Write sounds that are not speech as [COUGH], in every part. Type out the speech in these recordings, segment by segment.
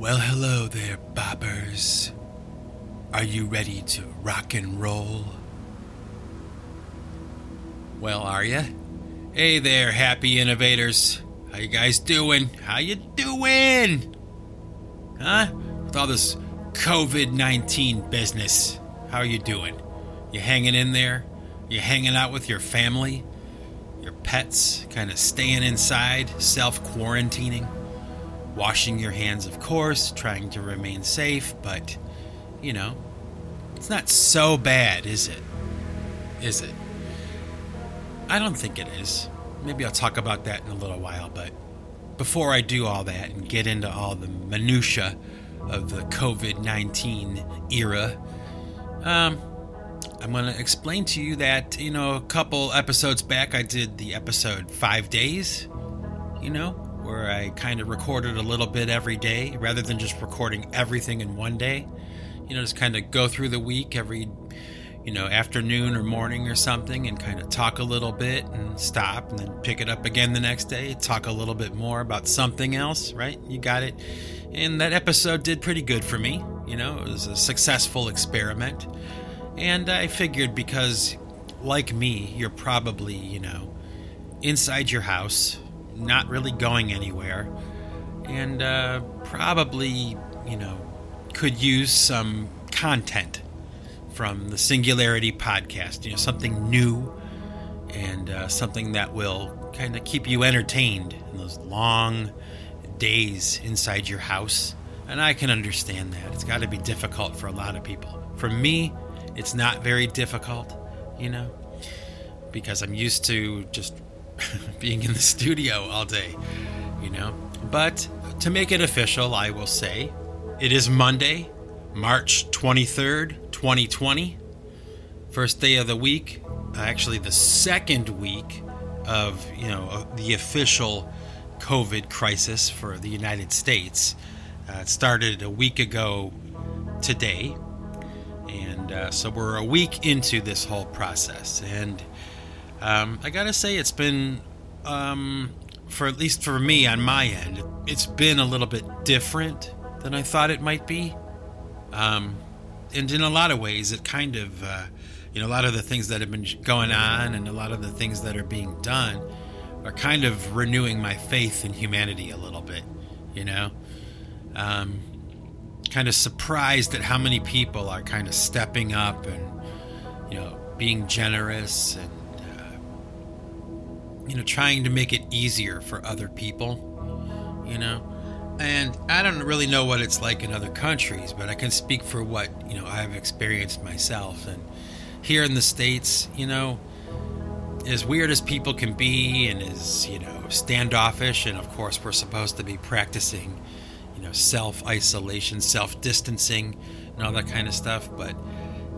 Well, hello there, boppers. Are you ready to rock and roll? Well, are ya? Hey there, happy innovators. How you guys doing? How you doing? Huh? With all this COVID-19 business. How are you doing? You hanging in there? You hanging out with your family? Your pets? Kind of staying inside, self-quarantining? Washing your hands, of course, trying to remain safe, but, you know, it's not so bad, is it? Is it? I don't think it is. Maybe I'll talk about that in a little while, but before I do all that and get into all the minutia of the COVID 19 era, um, I'm going to explain to you that, you know, a couple episodes back, I did the episode Five Days, you know, where I kind of recorded a little bit every day rather than just recording everything in one day. You know, just kind of go through the week every, you know, afternoon or morning or something and kind of talk a little bit and stop and then pick it up again the next day, talk a little bit more about something else, right? You got it. And that episode did pretty good for me. You know, it was a successful experiment. And I figured because, like me, you're probably, you know, inside your house, not really going anywhere, and uh, probably, you know, could use some content from the Singularity podcast. You know, something new and uh, something that will kind of keep you entertained in those long days inside your house. And I can understand that. It's got to be difficult for a lot of people. For me, it's not very difficult, you know, because I'm used to just [LAUGHS] being in the studio all day, you know. But to make it official, I will say it is Monday, March 23rd, 2020. First day of the week, actually the second week of, you know, the official COVID crisis for the United States. Uh, it started a week ago today. And uh, so we're a week into this whole process. And um, I got to say, it's been, um, for at least for me on my end, it's been a little bit different than I thought it might be. Um, and in a lot of ways, it kind of, uh, you know, a lot of the things that have been going on and a lot of the things that are being done are kind of renewing my faith in humanity a little bit, you know? Um, kind of surprised at how many people are kind of stepping up and, you know, being generous and, you know, trying to make it easier for other people, you know? And I don't really know what it's like in other countries, but I can speak for what, you know, I've experienced myself. And here in the States, you know, as weird as people can be and as you know standoffish and of course we're supposed to be practicing you know self isolation self distancing and all that kind of stuff but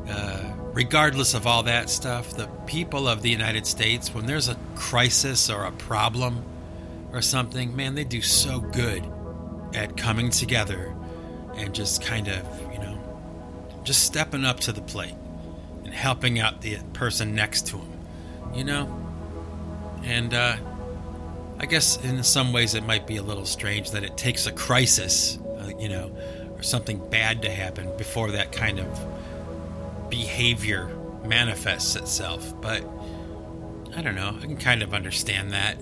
uh, regardless of all that stuff the people of the united states when there's a crisis or a problem or something man they do so good at coming together and just kind of you know just stepping up to the plate and helping out the person next to them you know? And uh, I guess in some ways it might be a little strange that it takes a crisis, uh, you know, or something bad to happen before that kind of behavior manifests itself. But I don't know. I can kind of understand that,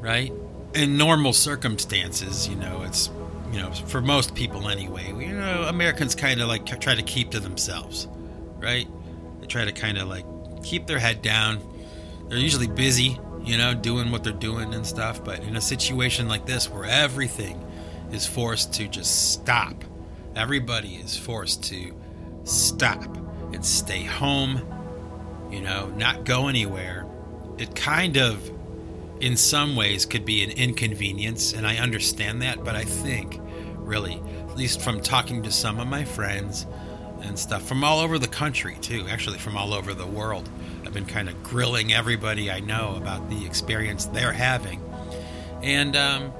right? In normal circumstances, you know, it's, you know, for most people anyway, you know, Americans kind of like try to keep to themselves, right? They try to kind of like keep their head down they're usually busy, you know, doing what they're doing and stuff. But in a situation like this where everything is forced to just stop, everybody is forced to stop and stay home, you know, not go anywhere. It kind of, in some ways, could be an inconvenience, and I understand that. But I think, really, at least from talking to some of my friends and stuff from all over the country, too, actually, from all over the world I've been kind of grilling everybody I know about the experience they're having, and um,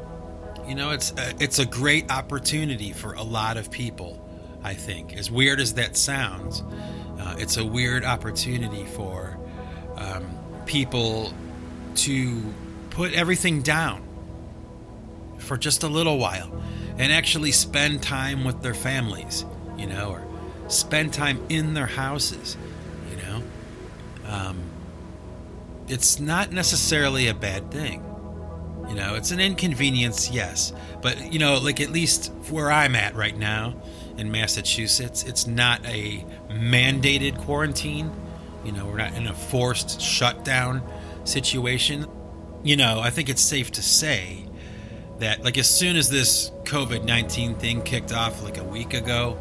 you know, it's a, it's a great opportunity for a lot of people. I think, as weird as that sounds, uh, it's a weird opportunity for um, people to put everything down for just a little while and actually spend time with their families, you know, or spend time in their houses, you know. Um, it's not necessarily a bad thing. You know, it's an inconvenience, yes. But, you know, like at least where I'm at right now in Massachusetts, it's not a mandated quarantine. You know, we're not in a forced shutdown situation. You know, I think it's safe to say that, like, as soon as this COVID 19 thing kicked off like a week ago,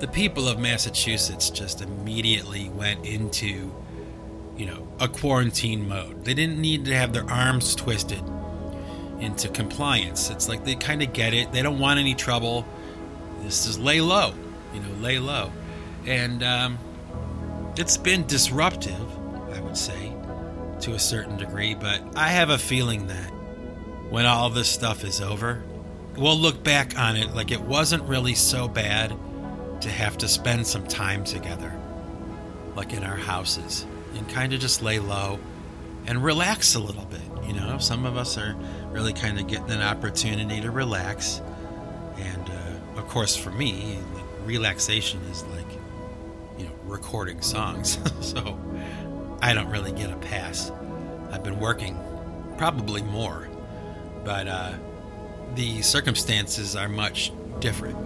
the people of Massachusetts just immediately went into, you know, a quarantine mode. They didn't need to have their arms twisted into compliance. It's like they kind of get it. They don't want any trouble. This is lay low, you know, lay low. And um, it's been disruptive, I would say, to a certain degree, but I have a feeling that when all this stuff is over, we'll look back on it like it wasn't really so bad to have to spend some time together, like in our houses, and kind of just lay low and relax a little bit. You know, some of us are really kind of getting an opportunity to relax. Of course, for me, relaxation is like, you know, recording songs. [LAUGHS] so I don't really get a pass. I've been working probably more, but uh, the circumstances are much different,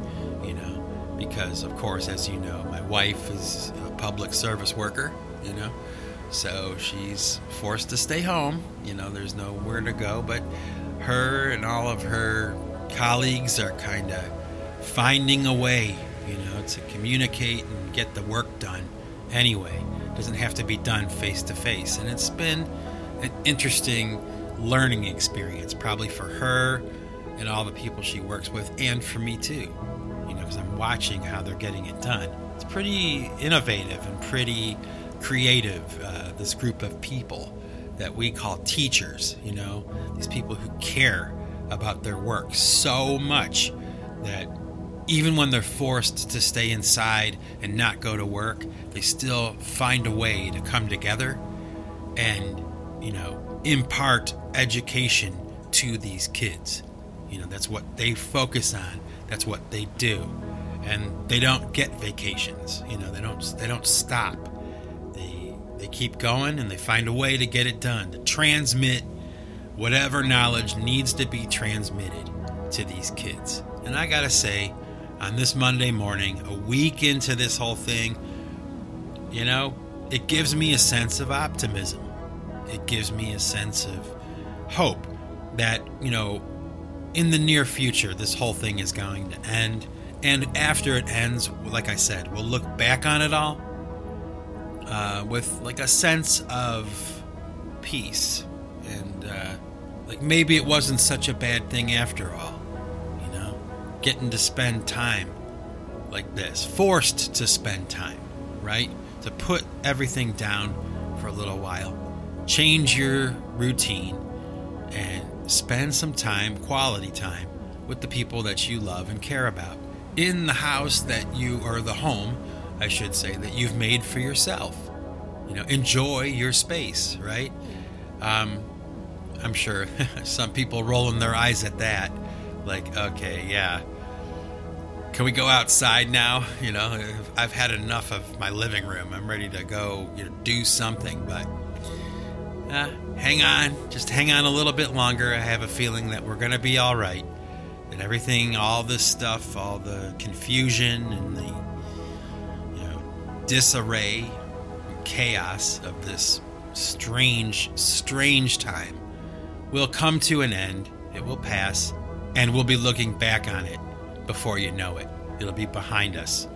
you know, because of course, as you know, my wife is a public service worker, you know, so she's forced to stay home. You know, there's nowhere to go, but her and all of her colleagues are kind of finding a way, you know, to communicate and get the work done anyway. It doesn't have to be done face to face. And it's been an interesting learning experience, probably for her and all the people she works with, and for me too, you know, because I'm watching how they're getting it done. It's pretty innovative and pretty creative, uh, this group of people that we call teachers, you know, these people who care about their work so much that even when they're forced to stay inside and not go to work, they still find a way to come together and, you know, impart education to these kids. You know, that's what they focus on. That's what they do. And they don't get vacations. You know, they don't they don't stop they they keep going and they find a way to get it done, to transmit whatever knowledge needs to be transmitted to these kids. And I gotta say, on this Monday morning, a week into this whole thing, you know, it gives me a sense of optimism. It gives me a sense of hope that, you know, in the near future, this whole thing is going to end. And after it ends, like I said, we'll look back on it all uh, with like a sense of peace and uh, like maybe it wasn't such a bad thing after all getting to spend time like this forced to spend time right to put everything down for a little while change your routine and spend some time quality time with the people that you love and care about in the house that you or the home I should say, that you've made for yourself. You know, enjoy your space, right? Um, I'm sure [LAUGHS] some people rolling their eyes at that, like, okay, yeah. Can we go outside now? You know, I've had enough of my living room. I'm ready to go you know, do something, but uh, hang on. Just hang on a little bit longer. I have a feeling that we're going to be all right. That everything, all this stuff, all the confusion and the disarray, chaos of this strange, strange time will come to an end. It will pass, and we'll be looking back on it before you know it. It'll be behind us.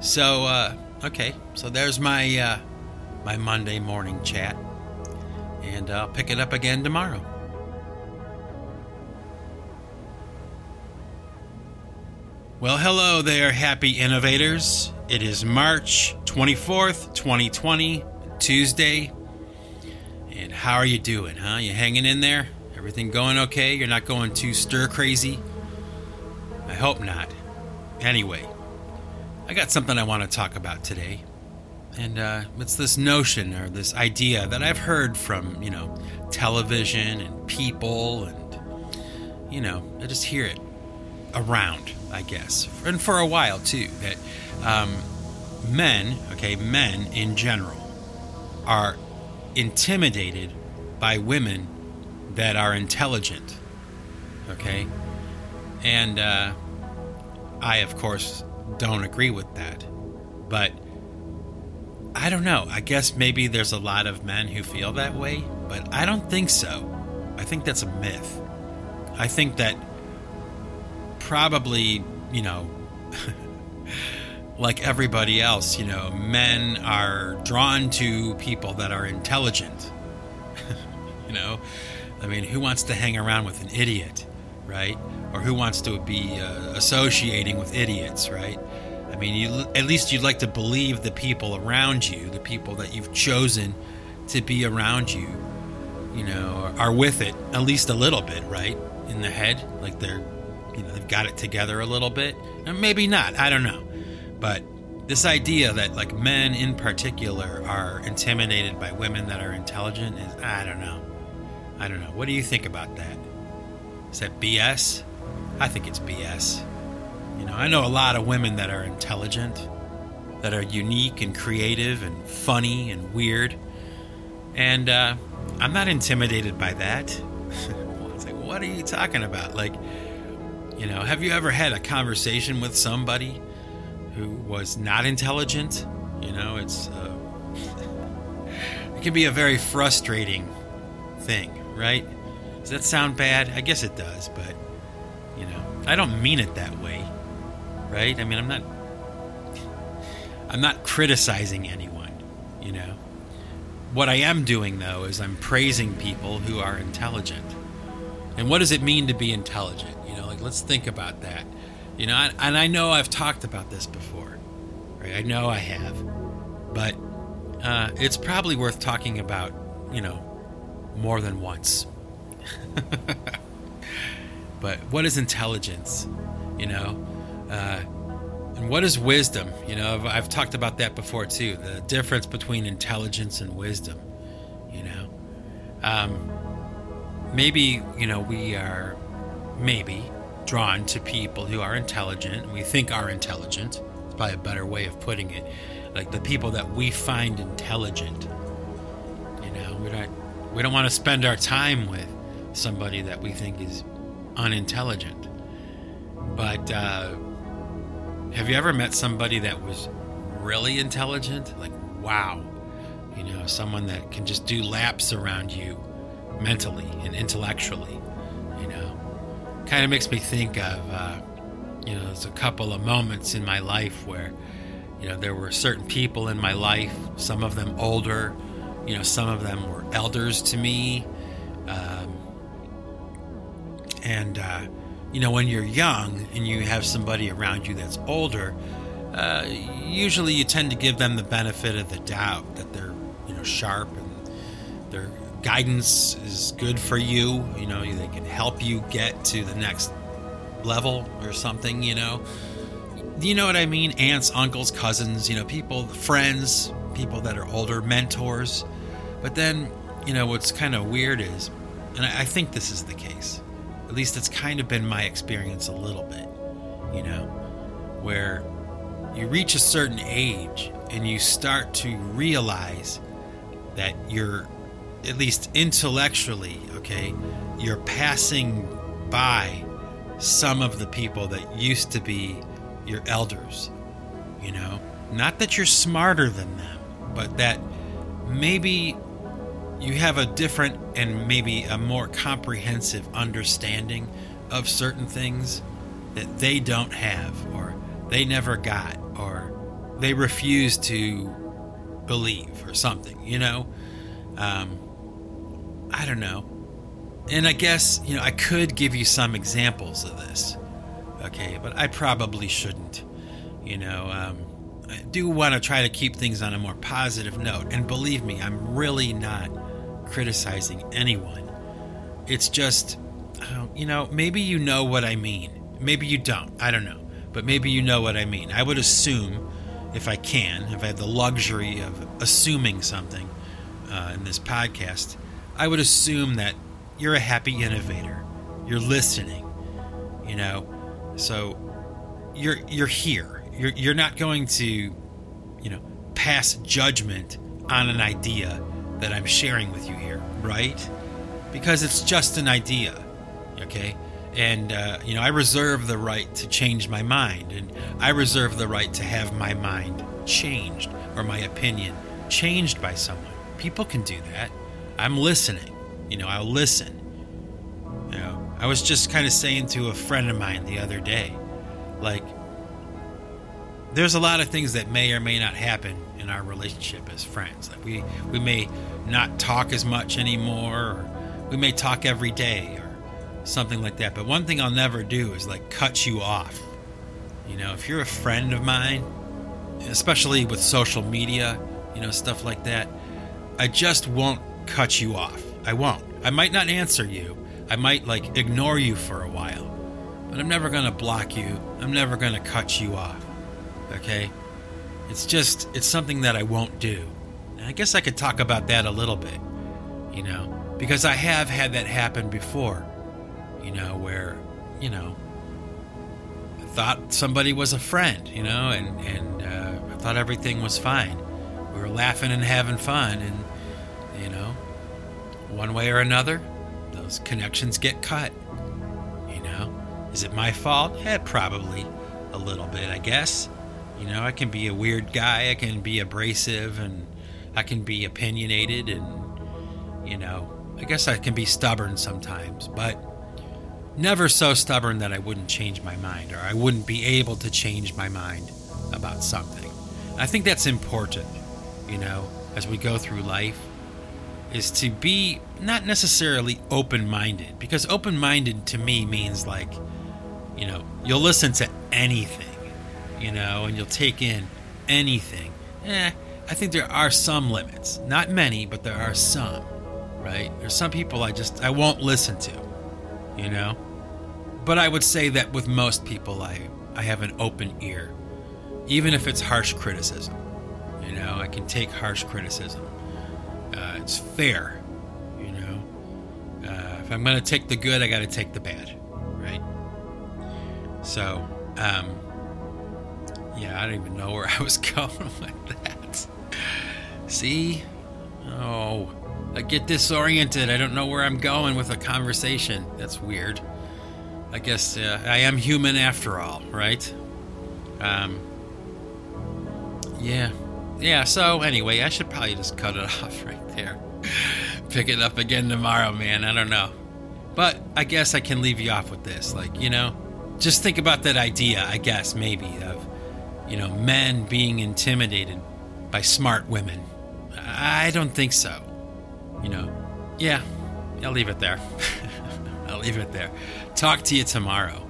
So, uh, okay, so there's my uh, my Monday morning chat, and I'll pick it up again tomorrow. Well, hello there, happy innovators. It is March 24th, 2020, Tuesday. And how are you doing, huh? You hanging in there? Everything going okay? You're not going too stir crazy? I hope not. Anyway, I got something I want to talk about today. And uh, it's this notion or this idea that I've heard from, you know, television and people, and, you know, I just hear it around, I guess, and for a while too, that um, men, okay, men in general, are intimidated by women that are intelligent, okay? And uh, I, of course, don't agree with that. But I don't know. I guess maybe there's a lot of men who feel that way, but I don't think so. I think that's a myth. I think that probably, you know, [LAUGHS] like everybody else, you know, men are drawn to people that are intelligent. [LAUGHS] you know, I mean, who wants to hang around with an idiot, right? Or who wants to be uh, associating with idiots, right? I mean, you, at least you'd like to believe the people around you, the people that you've chosen to be around you, you know, are, are with it at least a little bit, right? In the head, like they're, you know, they've got it together a little bit. And maybe not. I don't know. But this idea that like men in particular are intimidated by women that are intelligent is I don't know. I don't know. What do you think about that? Is that BS? I think it's BS. You know, I know a lot of women that are intelligent, that are unique and creative and funny and weird. And uh, I'm not intimidated by that. [LAUGHS] it's like, what are you talking about? Like, you know, have you ever had a conversation with somebody who was not intelligent? You know, it's uh, [LAUGHS] it can be a very frustrating thing, right? Does that sound bad? I guess it does, but you know, I don't mean it that way, right? I mean, I'm not I'm not criticizing anyone, you know. What I am doing though is I'm praising people who are intelligent. And what does it mean to be intelligent? You know, like let's think about that. You know, and I know I've talked about this before, right? I know I have, but uh, it's probably worth talking about, you know, more than once. [LAUGHS] but what is intelligence? You know, uh, and what is wisdom? You know, I've, I've, talked about that before too. The difference between intelligence and wisdom. You know, um, maybe you know we are maybe drawn to people who are intelligent, we think are intelligent. It's probably a better way of putting it. Like the people that we find intelligent. You know, we don't we don't want to spend our time with somebody that we think is unintelligent. But uh, have you ever met somebody that was really intelligent? Like, wow, you know, someone that can just do laps around you mentally and intellectually You know, kind of makes me think of, uh, you know, there's a couple of moments in my life where, you know, there were certain people in my life, some of them older, you know, some of them were elders to me. Um, and, uh, you know, when you're young and you have somebody around you that's older, uh, usually you tend to give them the benefit of the doubt that they're, you know, sharp and they're guidance is good for you. You know, they can help you get to the next level or something, you know. You know what I mean? Aunts, uncles, cousins, you know, people, friends, people that are older, mentors. But then, you know, what's kind of weird is, and I think this is the case, at least it's kind of been my experience a little bit, you know, where you reach a certain age and you start to realize that you're at least intellectually, okay, you're passing by some of the people that used to be your elders. You know, not that you're smarter than them, but that maybe you have a different and maybe a more comprehensive understanding of certain things that they don't have or they never got or they refuse to believe or something, you know? Um, I don't know. And I guess, you know, I could give you some examples of this. Okay, but I probably shouldn't. You know, um, I do want to try to keep things on a more positive note. And believe me, I'm really not criticizing anyone. It's just, uh, you know, maybe you know what I mean. Maybe you don't. I don't know. But maybe you know what I mean. I would assume, if I can, if I have the luxury of assuming something uh, in this podcast, I would assume that you're a happy innovator. You're listening. You know, So you're you're here. You're you're not going to, you know, pass judgment on an idea that I'm sharing with you here, right? Because it's just an idea, okay? And uh, you know, I reserve the right to change my mind, and I reserve the right to have my mind changed or my opinion changed by someone. People can do that. I'm listening. You know, I'll listen. You know, I was just kind of saying to a friend of mine the other day, like, there's a lot of things that may or may not happen in our relationship as friends. Like we we may not talk as much anymore, or we may talk every day, or something like that. But one thing I'll never do is like cut you off. You know, if you're a friend of mine, especially with social media, you know, stuff like that, I just won't cut you off. I won't. I might not answer you. I might like ignore you for a while. But I'm never going to block you. I'm never going to cut you off. Okay? It's just it's something that I won't do. And I guess I could talk about that a little bit, you know, because I have had that happen before. You know, where, you know, I thought somebody was a friend, you know, and and uh, I thought everything was fine. We were laughing and having fun, and you know, one way or another, those connections get cut. You know, is it my fault? Yeah, probably a little bit, I guess. You know, I can be a weird guy, I can be abrasive, and I can be opinionated, and, you know, I guess I can be stubborn sometimes, but never so stubborn that I wouldn't change my mind or I wouldn't be able to change my mind about something. I think that's important, you know, as we go through life, is to be not necessarily open minded, because open minded to me means like, you know, you'll listen to anything you know, and you'll take in anything. Eh, I think there are some limits. Not many, but there are some, right? There's some people I just I won't listen to, you know? But I would say that with most people I I have an open ear. Even if it's harsh criticism. You know, I can take harsh criticism. Uh, it's fair, you know. Uh, if I'm going to take the good, I got to take the bad, right? So, um, yeah, I don't even know where [LAUGHS] I was going [LAUGHS] with that. See? Oh, I get disoriented. I don't know where I'm going with a conversation. That's weird. I guess uh, I am human after all, right? Um, yeah. Yeah, so anyway, I should probably just cut it [LAUGHS] off right there. Pick it up again tomorrow, man. I don't know. But I guess I can leave you off with this. Like, you know, just think about that idea, I guess, maybe, of you know, men being intimidated by smart women. I don't think so. You know, yeah, I'll leave it there. [LAUGHS] I'll leave it there. Talk to you tomorrow.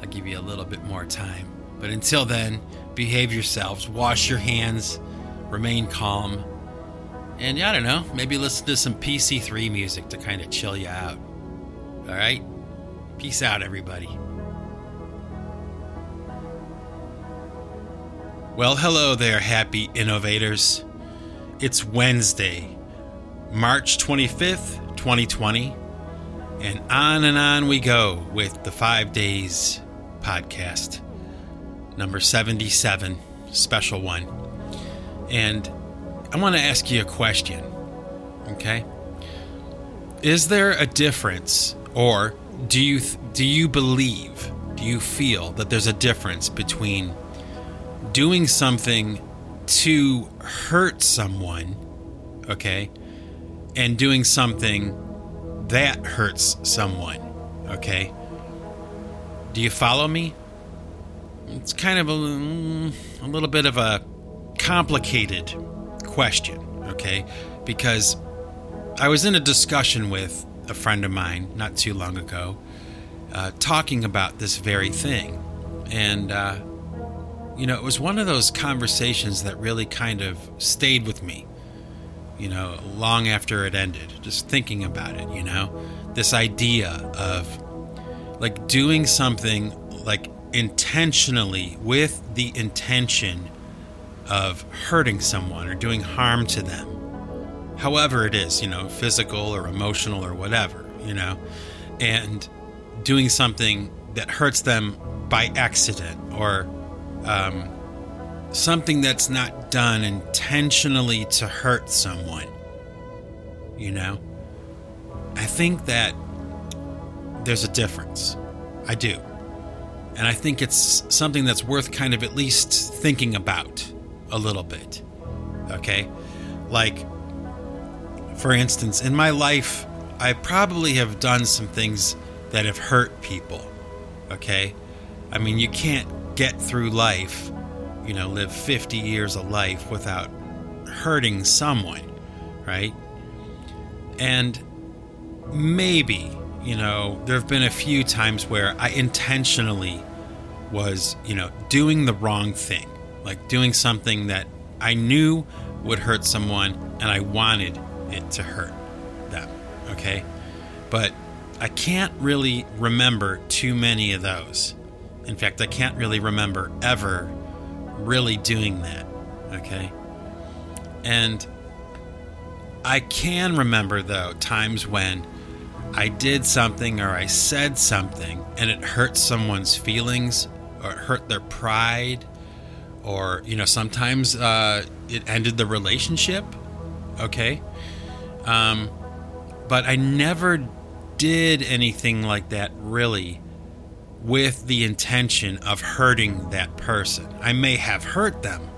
I'll give you a little bit more time. But until then, behave yourselves, wash your hands, remain calm, and yeah, I don't know, maybe listen to some PC3 music to kind of chill you out. All right? Peace out, everybody. Well, hello there, happy innovators. It's Wednesday, March 25th, 2020, and on and on we go with the Five Days podcast, number 77, special one. And I want to ask you a question, okay? Is there a difference, or do you do you believe, do you feel that there's a difference between doing something to hurt someone, okay, and doing something that hurts someone, okay? Do you follow me? It's kind of a, a little bit of a complicated question, okay? Because I was in a discussion with a friend of mine not too long ago, uh, talking about this very thing. And uh, you know, it was one of those conversations that really kind of stayed with me, you know, long after it ended, just thinking about it, you know, this idea of like doing something like intentionally with the intention of hurting someone or doing harm to them. However, it is, you know, physical or emotional or whatever, you know, and doing something that hurts them by accident or um, something that's not done intentionally to hurt someone. You know? I think that there's a difference. I do. And I think it's something that's worth kind of at least thinking about a little bit. Okay? Like, for instance, in my life, I probably have done some things that have hurt people. Okay? I mean, you can't get through life, you know, live 50 years of life without hurting someone, right? And maybe, you know, there have been a few times where I intentionally was, you know, doing the wrong thing, like doing something that I knew would hurt someone and I wanted it to hurt them, okay? But I can't really remember too many of those. In fact, I can't really remember ever really doing that, okay? And I can remember, though, times when I did something or I said something and it hurt someone's feelings or it hurt their pride or, you know, sometimes uh, it ended the relationship, okay? Um, but I never did anything like that really with the intention of hurting that person. I may have hurt them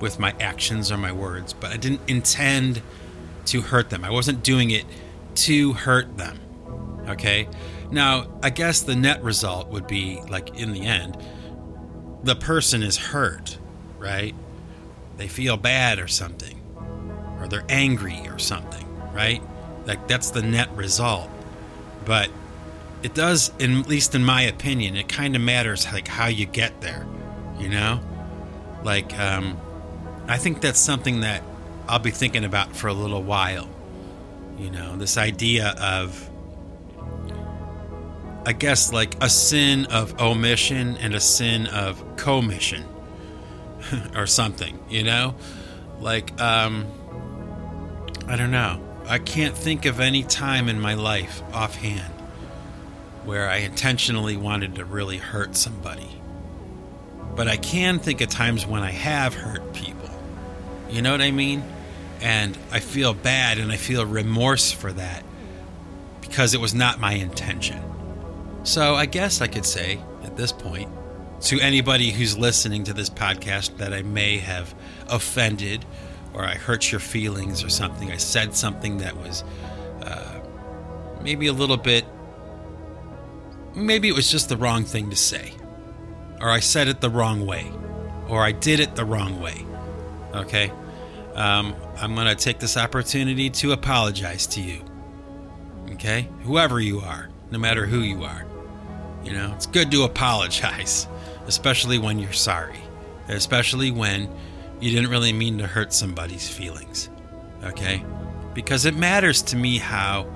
with my actions or my words, but I didn't intend to hurt them. I wasn't doing it to hurt them. Okay? Now, I guess the net result would be like in the end, the person is hurt, right? They feel bad or something, or they're angry or something, right? Like that's the net result. But it does, in, at least in my opinion, it kind of matters like how you get there, you know? Like, um, I think that's something that I'll be thinking about for a little while. You know, this idea of, I guess, like a sin of omission and a sin of commission [LAUGHS] or something, you know? Like, um, I don't know. I can't think of any time in my life offhand where I intentionally wanted to really hurt somebody. But I can think of times when I have hurt people. You know what I mean? And I feel bad and I feel remorse for that because it was not my intention. So I guess I could say at this point to anybody who's listening to this podcast that I may have offended or I hurt your feelings or something. I said something that was uh, maybe a little bit, maybe it was just the wrong thing to say, or I said it the wrong way, or I did it the wrong way. Okay? Um, I'm going to take this opportunity to apologize to you. Okay? Whoever you are, no matter who you are. You know, it's good to apologize, [LAUGHS] especially when you're sorry, especially when you didn't really mean to hurt somebody's feelings. Okay? Because it matters to me how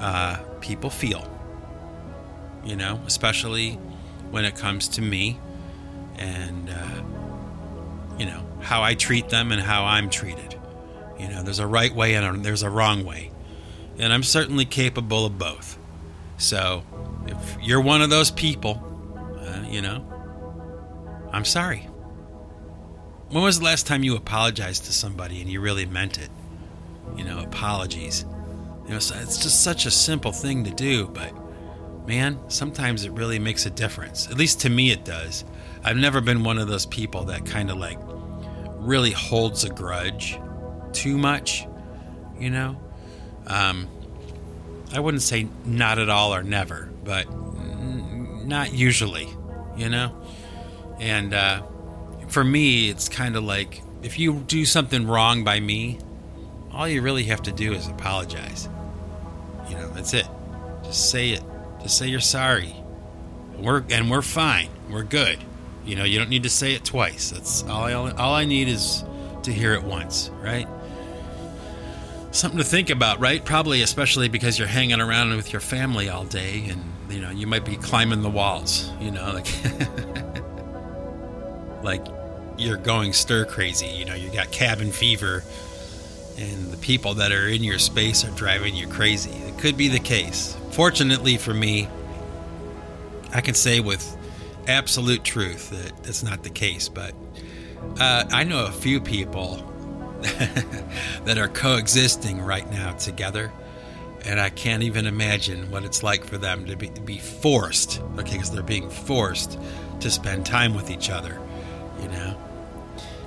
uh, people feel. You know, especially when it comes to me and, uh, you know, how I treat them and how I'm treated. You know, there's a right way and a, there's a wrong way. And I'm certainly capable of both. So, if you're one of those people, uh, you know, I'm sorry. When was the last time you apologized to somebody and you really meant it? You know, apologies. You know, it's just such a simple thing to do, but man, sometimes it really makes a difference. At least to me, it does. I've never been one of those people that kind of like really holds a grudge too much, you know? Um, I wouldn't say not at all or never, but n- not usually, you know? And, uh, for me, it's kind of like if you do something wrong by me, all you really have to do is apologize. You know, that's it. Just say it. Just say you're sorry. We're and we're fine. We're good. You know, you don't need to say it twice. That's all I all I need is to hear it once, right? Something to think about, right? Probably especially because you're hanging around with your family all day and you know, you might be climbing the walls, you know, like [LAUGHS] like you're going stir crazy. You know, you got cabin fever, and the people that are in your space are driving you crazy. It could be the case. Fortunately for me, I can say with absolute truth that that's not the case, but uh, I know a few people [LAUGHS] that are coexisting right now together, and I can't even imagine what it's like for them to be, to be forced, okay, because they're being forced to spend time with each other, you know?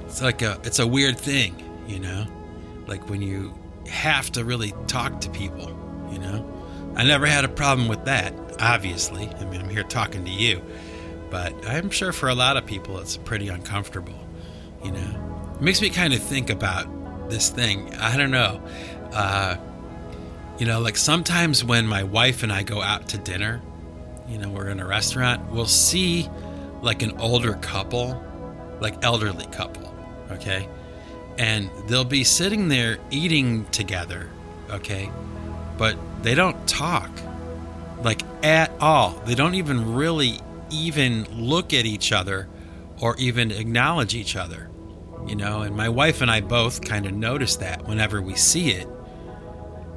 It's like a, it's a weird thing, you know? Like when you have to really talk to people, you know? I never had a problem with that, obviously. I mean, I'm here talking to you, but I'm sure for a lot of people it's pretty uncomfortable, you know? It makes me kind of think about this thing. I don't know. Uh, you know, like sometimes when my wife and I go out to dinner, you know, we're in a restaurant, we'll see like an older couple, like elderly couple, okay? And they'll be sitting there eating together, okay? But they don't talk like at all. They don't even really even look at each other or even acknowledge each other. You know, and my wife and I both kind of notice that whenever we see it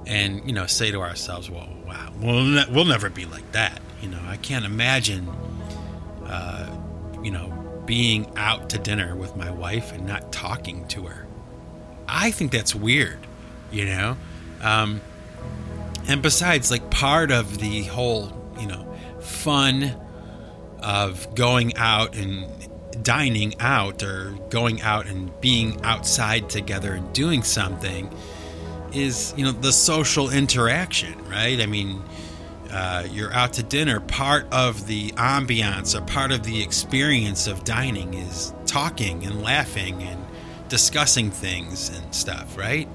and, you know, say to ourselves, well, wow, we'll, ne- we'll never be like that. You know, I can't imagine, uh, you know, being out to dinner with my wife and not talking to her. I think that's weird, you know? Um, and besides, like, part of the whole, you know, fun of going out and dining out or going out and being outside together and doing something is you know the social interaction right? I mean uh, you're out to dinner. Part of the ambiance or part of the experience of dining is talking and laughing and discussing things and stuff right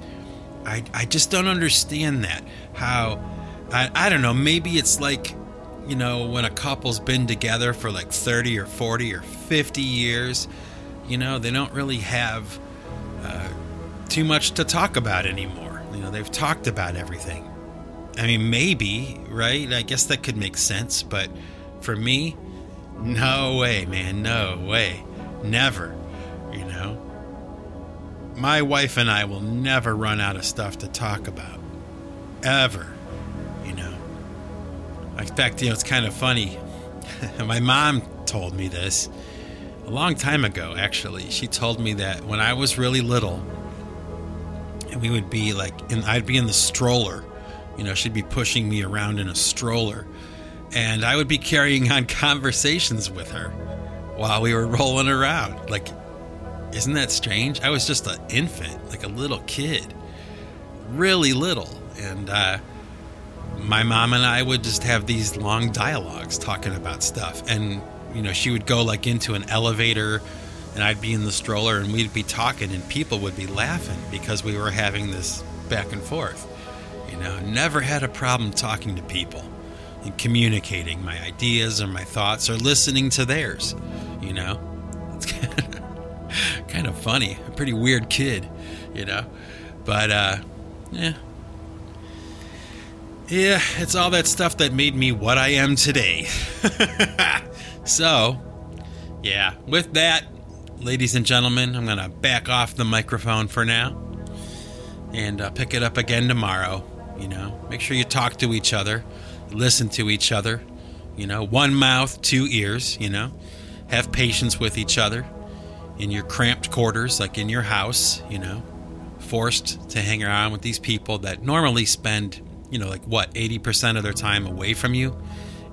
i, I just don't understand that how I, I don't know maybe it's like you know, when a couple's been together for like 30 or 40 or 50 years, you know, they don't really have uh, too much to talk about anymore. You know, they've talked about everything. I mean, maybe, right? I guess that could make sense, but for me, no way, man, no way. Never, you know. My wife and I will never run out of stuff to talk about. Ever. You know. In fact, you know, it's kind of funny. [LAUGHS] My mom told me this a long time ago, actually. She told me that when I was really little, and we would be like, and I'd be in the stroller, you know, she'd be pushing me around in a stroller, and I would be carrying on [LAUGHS] conversations with her while we were rolling around. Like, isn't that strange? I was just an infant, like a little kid, really little, and, uh, my mom and I would just have these long dialogues talking about stuff. And, you know, she would go like into an elevator and I'd be in the stroller and we'd be talking and people would be laughing because we were having this back and forth. You know, never had a problem talking to people and communicating my ideas or my thoughts or listening to theirs. You know, [LAUGHS] [LAUGHS] funny. A pretty weird kid, you know, but, uh, yeah, yeah, it's all that stuff that made me what I am today. [LAUGHS] so, yeah, with that, ladies and gentlemen, I'm to back off the microphone for now and uh, pick it up again tomorrow. You know, make sure you talk to each other, listen to each other. You know, one mouth, two ears, you know, have patience with each other in your cramped quarters, like in your house, you know, forced to hang around with these people that normally spend you know, like what, 80% of their time away from you,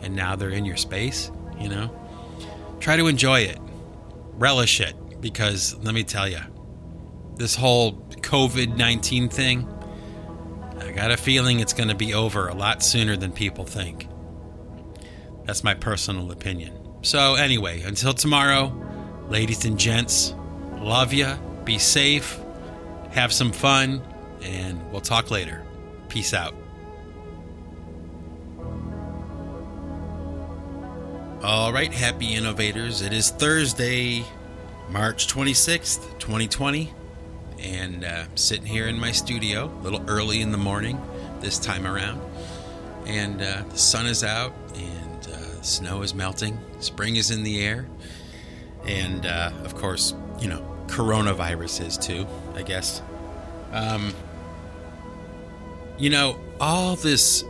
and now they're in your space, you know? Try to enjoy it, relish it, because let me tell you, this whole COVID 19 thing, I got a feeling it's going to be over a lot sooner than people think. That's my personal opinion. So, anyway, until tomorrow, ladies and gents, love you, be safe, have some fun, and we'll talk later. Peace out. All right, happy innovators. It is Thursday, March 26th, 2020, and uh, sitting here in my studio, a little early in the morning this time around. And uh, the sun is out, and uh, snow is melting, spring is in the air, and uh, of course, you know, coronavirus is too, I guess. Um, you know, all this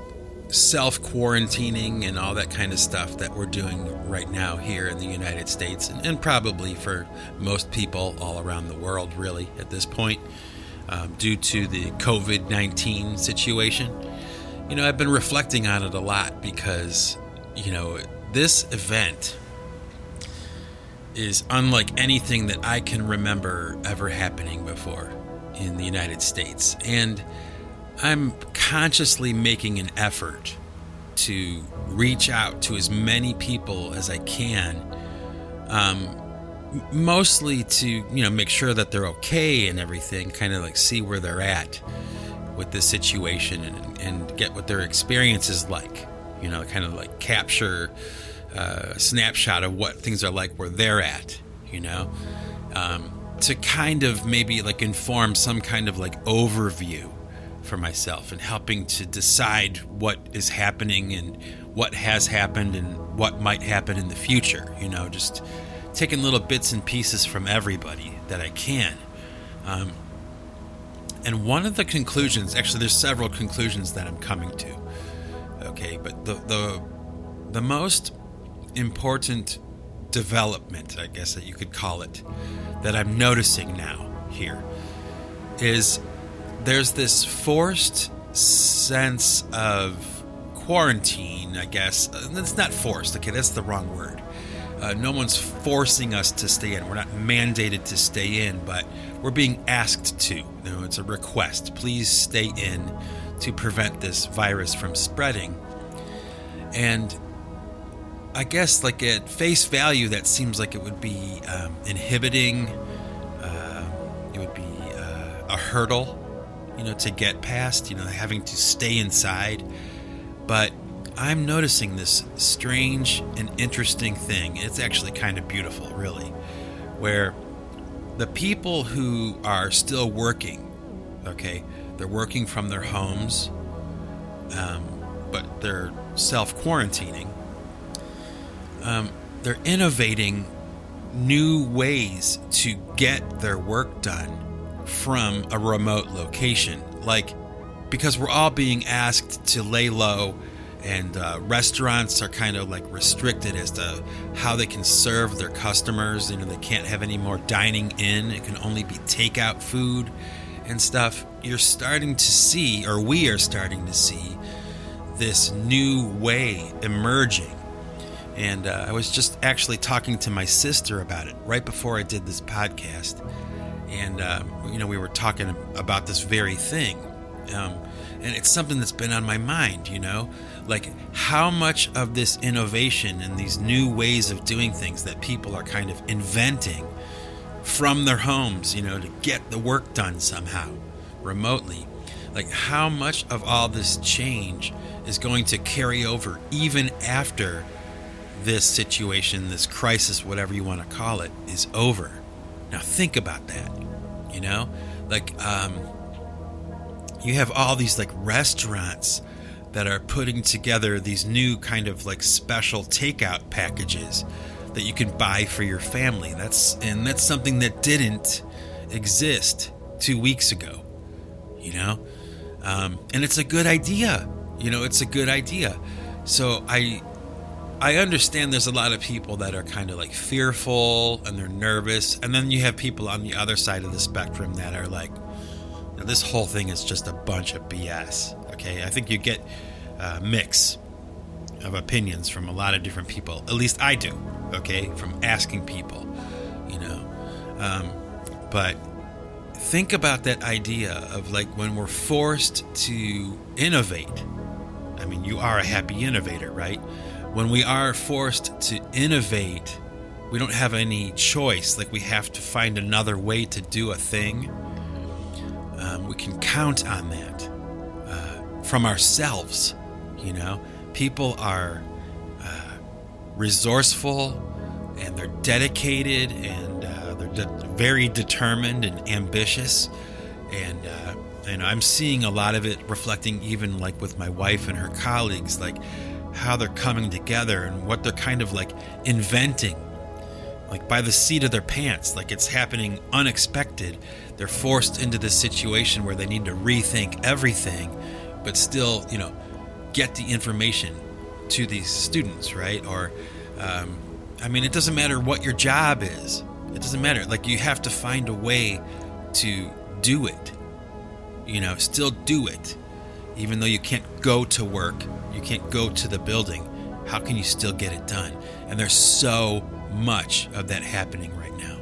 self quarantining and all that kind of stuff that we're doing right now here in the United States, and, and probably for most people all around the world, really, at this point, um, due to the COVID 19 situation. You know, I've been reflecting on it a lot because, you know, this event is unlike anything that I can remember ever happening before in the United States. And I'm consciously making an effort to reach out to as many people as I can. Um, mostly to you know make sure that they're okay and everything kind of like see where they're at with this situation and, and get what their experience is like you know kind of like capture a snapshot of what things are like where they're at you know um, to kind of maybe like inform some kind of like overview for myself and helping to decide what is happening and what has happened and what might happen in the future. You know, just taking little bits and pieces from everybody that I can. Um, and one of the conclusions, actually, there's several conclusions that I'm coming to. Okay, but the the the most important development, I guess that you could call it, that I'm noticing now here is there's this forced sense of quarantine, I guess. It's not forced, okay, that's the wrong word. Uh, no one's forcing us to stay in. We're not mandated to stay in, but we're being asked to. You know, it's a request. Please stay in to prevent this virus from spreading. And I guess, like at face value, that seems like it would be um, inhibiting. Uh, it would be uh, a hurdle you know, to get past, you know, having to stay inside. But I'm noticing this strange and interesting thing. It's actually kind of beautiful, really, where the people who are still working, okay, they're working from their homes, um, but they're self quarantining. Um, they're innovating new ways to get their work done from a remote location. Like, because we're all being asked to lay low, and uh, restaurants are kind of like restricted as to how they can serve their customers. You know, they can't have any more dining in, it can only be takeout food and stuff. You're starting to see, or we are starting to see, this new way emerging. And uh, I was just actually talking to my sister about it right before I did this podcast. And uh, you know we were talking about this very thing. Um, and it's something that's been on my mind you know? Like how much of this innovation and these new ways of doing things that people are kind of inventing from their homes you know to get the work done somehow remotely like how much of all this change is going to carry over even after this situation this crisis whatever you want to call it is over now think about that. You know, like um, you have all these like restaurants that are putting together these new kind of like special takeout packages that you can buy for your family. That's and that's something that didn't exist two weeks ago. You know, um, and it's a good idea. You know, it's a good idea. So I I understand there's a lot of people that are kind of like fearful and they're nervous. And then you have people on the other side of the spectrum that are like, this whole thing is just a bunch of BS. Okay. I think you get a mix of opinions from a lot of different people. At least I do. Okay. From asking people, you know. Um, but think about that idea of like when we're forced to innovate. I mean, you are a happy innovator, right? When we are forced to innovate, we don't have any choice. Like we have to find another way to do a thing. Um, we can count on that uh, from ourselves. You know, people are uh, resourceful and they're dedicated and uh, they're de- very determined and ambitious. And and uh, I'm seeing a lot of it reflecting even like with my wife and her colleagues, like how they're coming together and what they're kind of like inventing like by the seat of their pants like it's happening unexpected they're forced into this situation where they need to rethink everything but still you know get the information to these students, right? Or, um, I mean, it doesn't matter what your job is. It doesn't matter. Like you have to find a way to do it. You know, still do it, even though you can't go to work, you can't go to the building. How can you still get it done? And there's so much of that happening right now.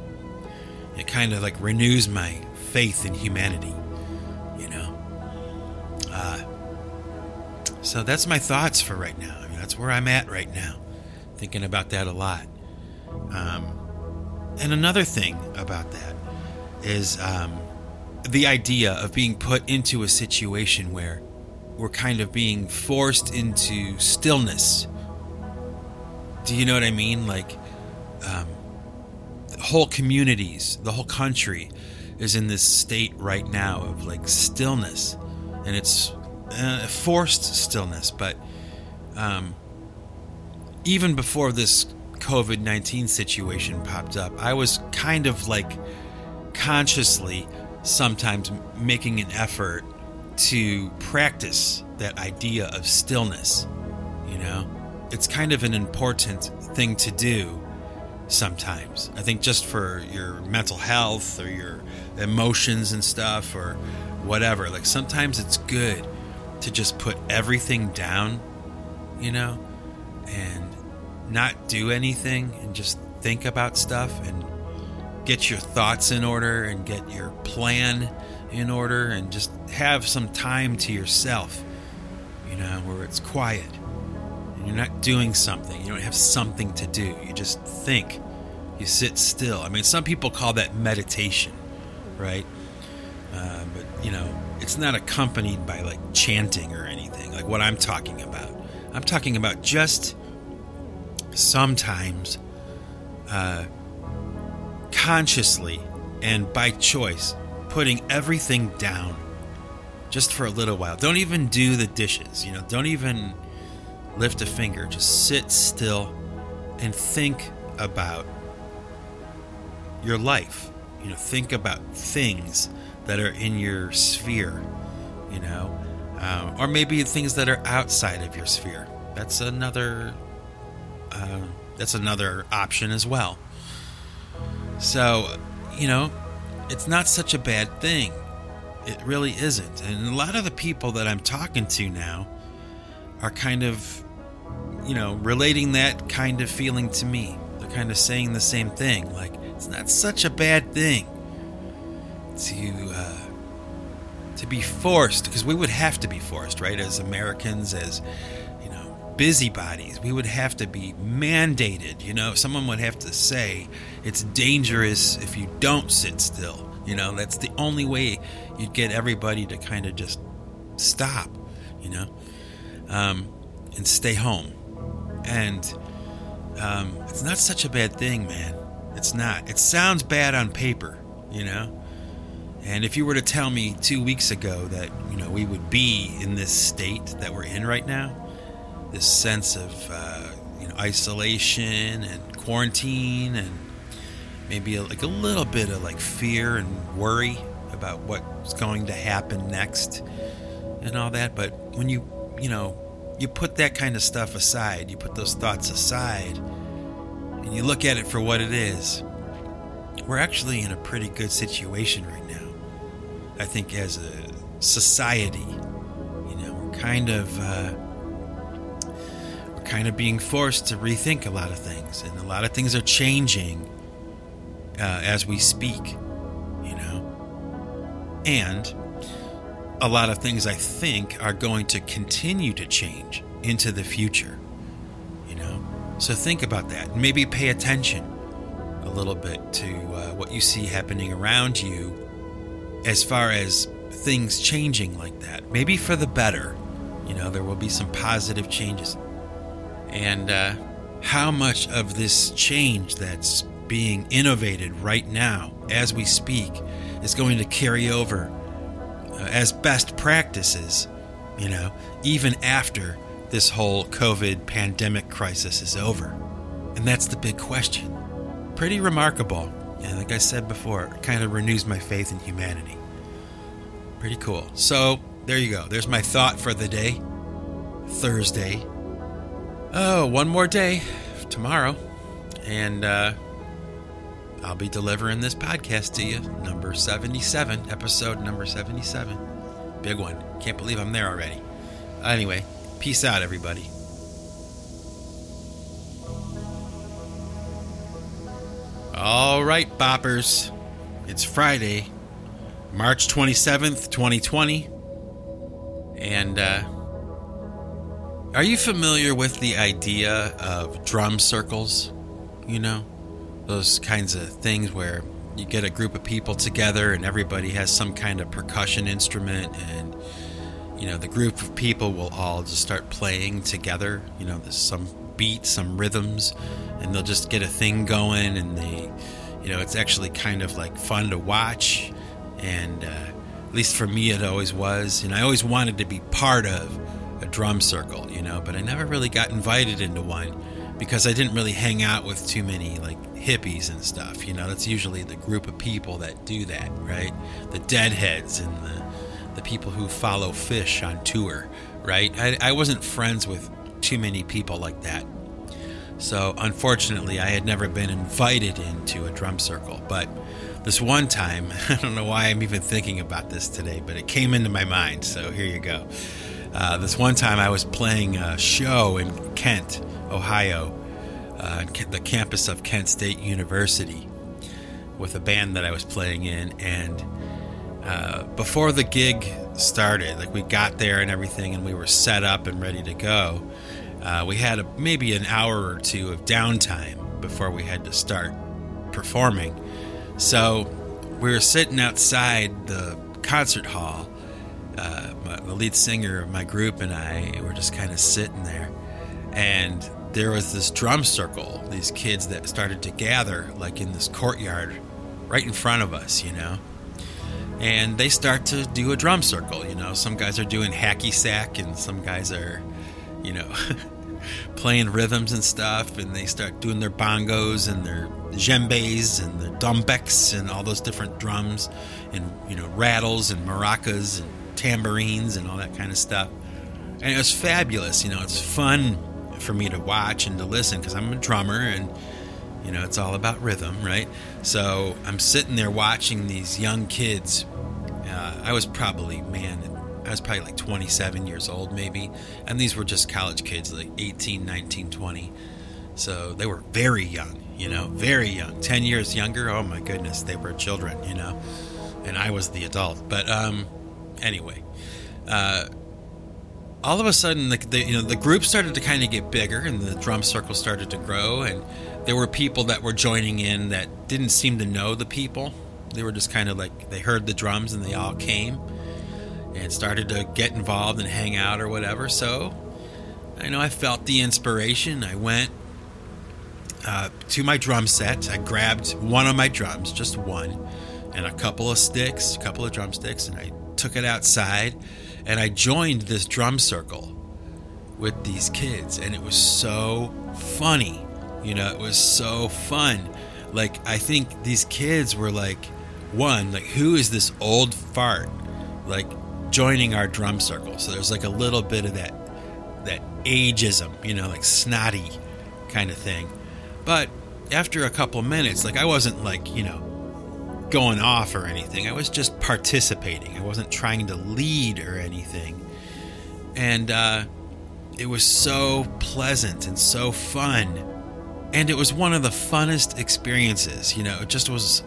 It kind of like renews my faith in humanity, you know. Uh, so that's my thoughts for right now. I mean, that's where I'm at right now, thinking about that a lot. Um, and another thing about that is um, the idea of being put into a situation where we're kind of being forced into stillness. Do you know what I mean? Like, um, whole communities, the whole country is in this state right now of like stillness. And it's uh, forced stillness. But um, even before this COVID 19 situation popped up, I was kind of like consciously sometimes making an effort to practice that idea of stillness. You know, it's kind of an important thing to do sometimes. I think just for your mental health or your emotions and stuff or whatever. Like sometimes it's good to just put everything down, you know, and not do anything and just think about stuff and get your thoughts in order and get your plan in order and just have some time to yourself, you know, where it's quiet and you're not doing something. You don't have something to do. You just think. You sit still. I mean, some people call that meditation, right? Uh, but, you know, it's not accompanied by like chanting or anything, like what I'm talking about. I'm talking about just sometimes uh, consciously and by choice putting everything down just for a little while. Don't even do the dishes, you know, don't even lift a finger. Just sit still and think about your life. You know, think about things that are in your sphere, you know, um, or maybe things that are outside of your sphere. That's another. Uh, that's another option as well. So, you know, it's not such a bad thing. It really isn't. And a lot of the people that I'm talking to now are kind of, you know, relating that kind of feeling to me. They're kind of saying the same thing. Like, it's not such a bad thing to uh, to be forced, because we would have to be forced, right? As Americans, as busybodies, we would have to be mandated. You know, someone would have to say it's dangerous if you don't sit still. You know, that's the only way you'd get everybody to kind of just stop. You know, um, and stay home. And um, it's not such a bad thing, man. It's not. It sounds bad on paper, you know? And if you were to tell me two weeks ago that, you know, we would be in this state that we're in right now, this sense of, uh, you know, isolation and quarantine and maybe a, like a little bit of like fear and worry about what's going to happen next and all that. But when you, you know, you put that kind of stuff aside, you put those thoughts aside, and you look at it for what it is, we're actually in a pretty good situation right now. I think as a society, you know, we're kind of uh, kind of being forced to rethink a lot of things, and a lot of things are changing uh, as we speak, you know, and a lot of things I think are going to continue to change into the future. You know. So think about that. Maybe pay attention a little bit to uh, what you see happening around you as far as things changing like that. Maybe for the better. You know, there will be some positive changes. And uh, how much of this change that's being innovated right now as we speak is going to carry over uh, as best practices, you know, even after this whole COVID pandemic crisis is over? And that's the big question. Pretty remarkable. And like I said before, it kind of renews my faith in humanity. Pretty cool. So there you go. There's my thought for the day. Thursday. Oh, one more day tomorrow. And uh, I'll be delivering this podcast to you. Number 77, episode number 77. Big one. Can't believe I'm there already. Anyway, peace out, everybody. All right, boppers. It's Friday, March 27th, 2020. And uh, are you familiar with the idea of drum circles? You know, those kinds of things where you get a group of people together and everybody has some kind of percussion instrument and you know the group of people will all just start playing together you know there's some beat some rhythms and they'll just get a thing going and they you know it's actually kind of like fun to watch and uh, at least for me it always was and i always wanted to be part of a drum circle you know but i never really got invited into one because i didn't really hang out with too many like hippies and stuff you know that's usually the group of people that do that right the deadheads and the the people who follow Phish on tour right I, I wasn't friends with too many people like that. So, unfortunately, I had never been invited into a drum circle. But this one time, [LAUGHS] I don't know why I'm even thinking about this today, but it came into my mind. So, here you go. Uh, this one time, I was playing a show in Kent, Ohio, uh, the campus of Kent State University, with a band that I was playing in. And uh, before the gig started, like we got there and everything, and we were set up and ready to go uh, we had a, maybe an hour or two of downtime before we had to start performing. So we were sitting outside the concert hall. Uh, the lead singer of my group and I were just kind of sitting there, and there was this drum circle. These kids that started to gather, like in this courtyard, right in front of us, you know. And they start to do a drum circle. You know, some guys are doing hacky sack, and some guys are, you know, [LAUGHS] playing rhythms and stuff, and they start doing their bongos and their djembes and their doumbeks and all those different drums, and you know rattles and maracas and tambourines and all that kind of stuff. And it was fabulous. You know, it's fun for me to watch and to listen because I'm a drummer and you know it's all about rhythm, right? So I'm sitting there watching these young kids. Uh, I was probably man I was probably like 27 years old, maybe. And these were just college kids, like 18, 19, 20. So they were very young, you know, very young. 10 years younger. Oh my goodness, they were children, you know. And I was the adult. But um, anyway, uh, all of a sudden, the, the, you know, the group started to kind of get bigger and the drum circle started to grow. And there were people that were joining in that didn't seem to know the people. They were just kind of like, they heard the drums and they all came and started to get involved and hang out or whatever. So I know I felt the inspiration. I went uh, to my drum set. I grabbed one of my drums, just one, and a couple of sticks, a couple of drumsticks, and I took it outside and I joined this drum circle with these kids. And it was so funny. You know, it was so fun. Like, I think these kids were like, one, like, who is this old fart? Like, joining our drum circle. So there's like a little bit of that that ageism, you know, like snotty kind of thing. But after a couple minutes, like I wasn't like, you know, going off or anything. I was just participating. I wasn't trying to lead or anything. And uh, it was so pleasant and so fun. And it was one of the funnest experiences. You know, it just was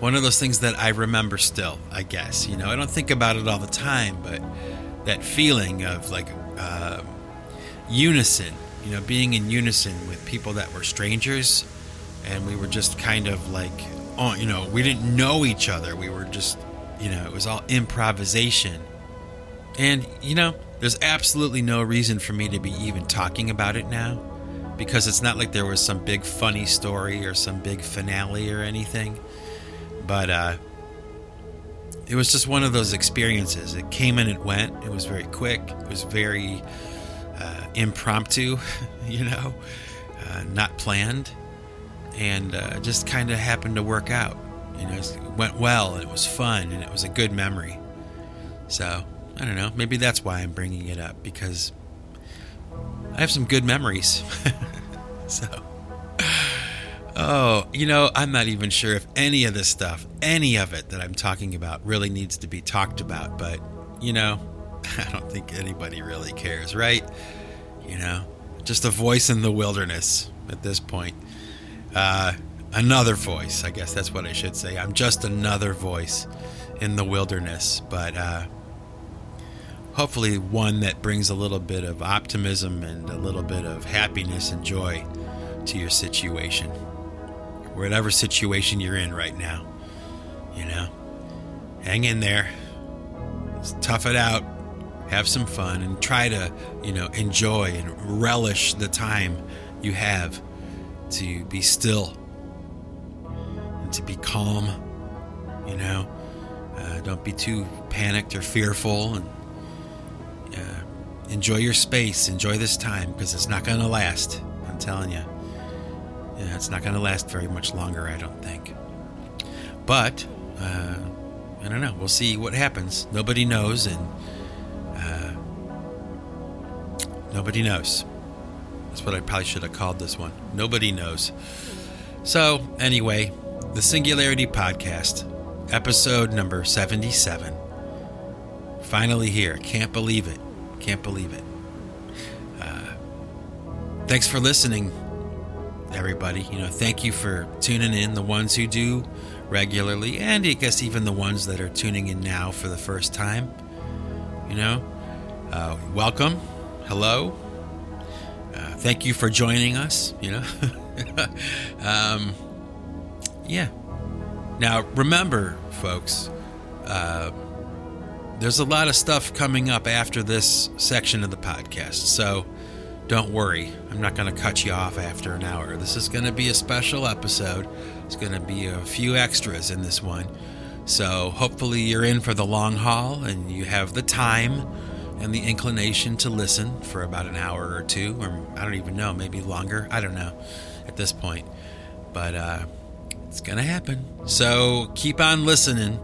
one of those things that I remember still, I guess. You know, I don't think about it all the time, but that feeling of like uh, unison, you know, being in unison with people that were strangers, and we were just kind of like, oh, you know, we didn't know each other. We were just, you know, it was all improvisation. And, you know, there's absolutely no reason for me to be even talking about it now because it's not like there was some big funny story or some big finale or anything. But uh, it was just one of those experiences. It came and it went. It was very quick. It was very uh, impromptu, [LAUGHS] you know, uh, not planned, and uh, just kind of happened to work out. You know, it went well and it was fun and it was a good memory. So I don't know. Maybe that's why I'm bringing it up because I have some good memories. [LAUGHS] so, oh, you know, I'm not even sure if any of this stuff, any of it that I'm talking about, really needs to be talked about. But, you know, [LAUGHS] I don't think anybody really cares, right? You know, just a voice in the wilderness at this point. Uh, another voice, I guess that's what I should say. I'm just another voice in the wilderness, but uh, hopefully one that brings a little bit of optimism and a little bit of happiness and joy to your situation. Whatever situation you're in right now, you know, hang in there, tough it out, have some fun, and try to, you know, enjoy and relish the time you have to be still and to be calm, you know. Uh, don't be too panicked or fearful and uh, enjoy your space, enjoy this time because it's not going to last. I'm telling you. Yeah, it's not going to last very much longer, I don't think. But, uh, I don't know. We'll see what happens. Nobody knows, and uh, nobody knows. That's what I probably should have called this one. Nobody knows. So, anyway, the Singularity Podcast, episode number 77. Finally here. Can't believe it. Can't believe it. Uh, thanks for listening, everybody. You know, thank you for tuning in, the ones who do regularly, and I guess even the ones that are tuning in now for the first time. You know, uh, welcome. Hello. Thank you for joining us. You know, [LAUGHS] um, yeah. Now, remember, folks, uh, there's a lot of stuff coming up after this section of the podcast. So don't worry. I'm not going to cut you off after an hour. This is going to be a special episode. It's going to be a few extras in this one. So hopefully you're in for the long haul and you have the time and the inclination to listen for about an hour or two, or I don't even know, maybe longer. I don't know at this point. But uh, it's going to happen. So keep on listening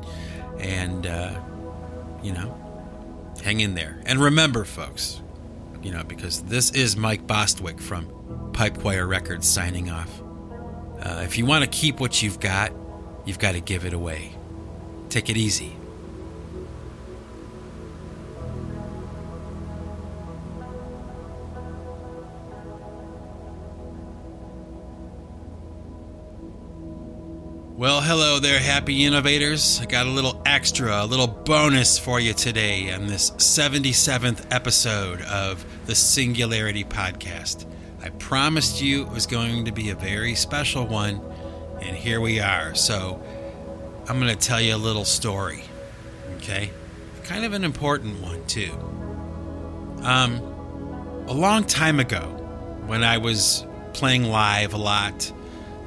and, uh, you know, hang in there. And remember, folks, you know, because this is Mike Bostwick from Pipe Choir Records signing off. Uh, if you want to keep what you've got, you've got to give it away. Take it easy. Well, hello there, happy innovators. I got a little extra, a little bonus for you today on this 77th episode of the Singularity Podcast. I promised you it was going to be a very special one, and here we are. So, I'm going to tell you a little story, okay? Kind of an important one, too. Um, a long time ago, when I was playing live a lot,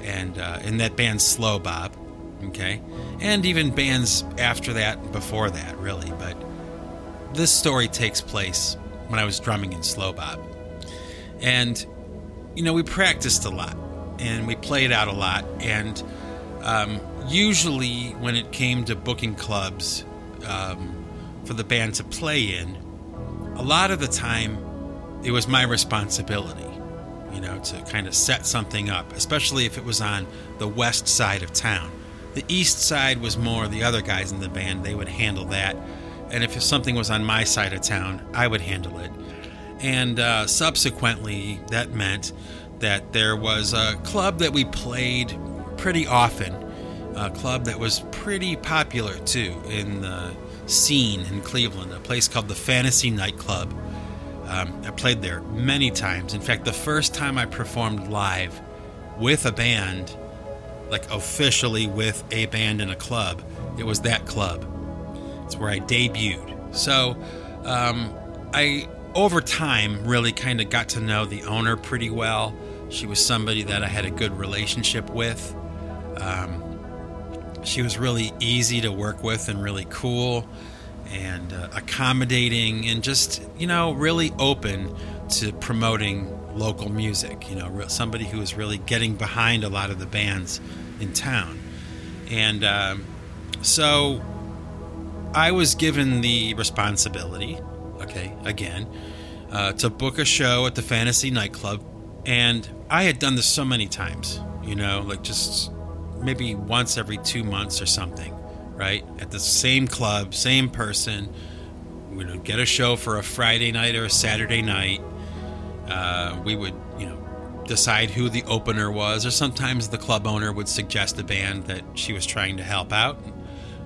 and uh, in that band Slow Bob, okay, and even bands after that and before that, really. But this story takes place when I was drumming in Slow Bob, and you know we practiced a lot and we played out a lot, and um, usually when it came to booking clubs um, for the band to play in, a lot of the time it was my responsibility you know, to kind of set something up, especially if it was on the west side of town. The east side was more the other guys in the band, they would handle that. And if something was on my side of town, I would handle it. And uh, subsequently, that meant that there was a club that we played pretty often, a club that was pretty popular too in the scene in Cleveland, a place called the Fantasy Nightclub um, I played there many times. In fact, the first time I performed live with a band, like officially with a band in a club, it was that club. It's where I debuted. So um, I, over time, really kind of got to know the owner pretty well. She was somebody that I had a good relationship with. Um, she was really easy to work with and really cool and uh, accommodating and just you know really open to promoting local music you know somebody who is really getting behind a lot of the bands in town and um, so I was given the responsibility, okay, again, uh, to book a show at the Fantasy Nightclub. And I had done this so many times, you know, like just maybe once every two months or something, right? At the same club, same person. We would get a show for a Friday night or a Saturday night. Uh, we would, you know, decide who the opener was, or sometimes the club owner would suggest a band that she was trying to help out.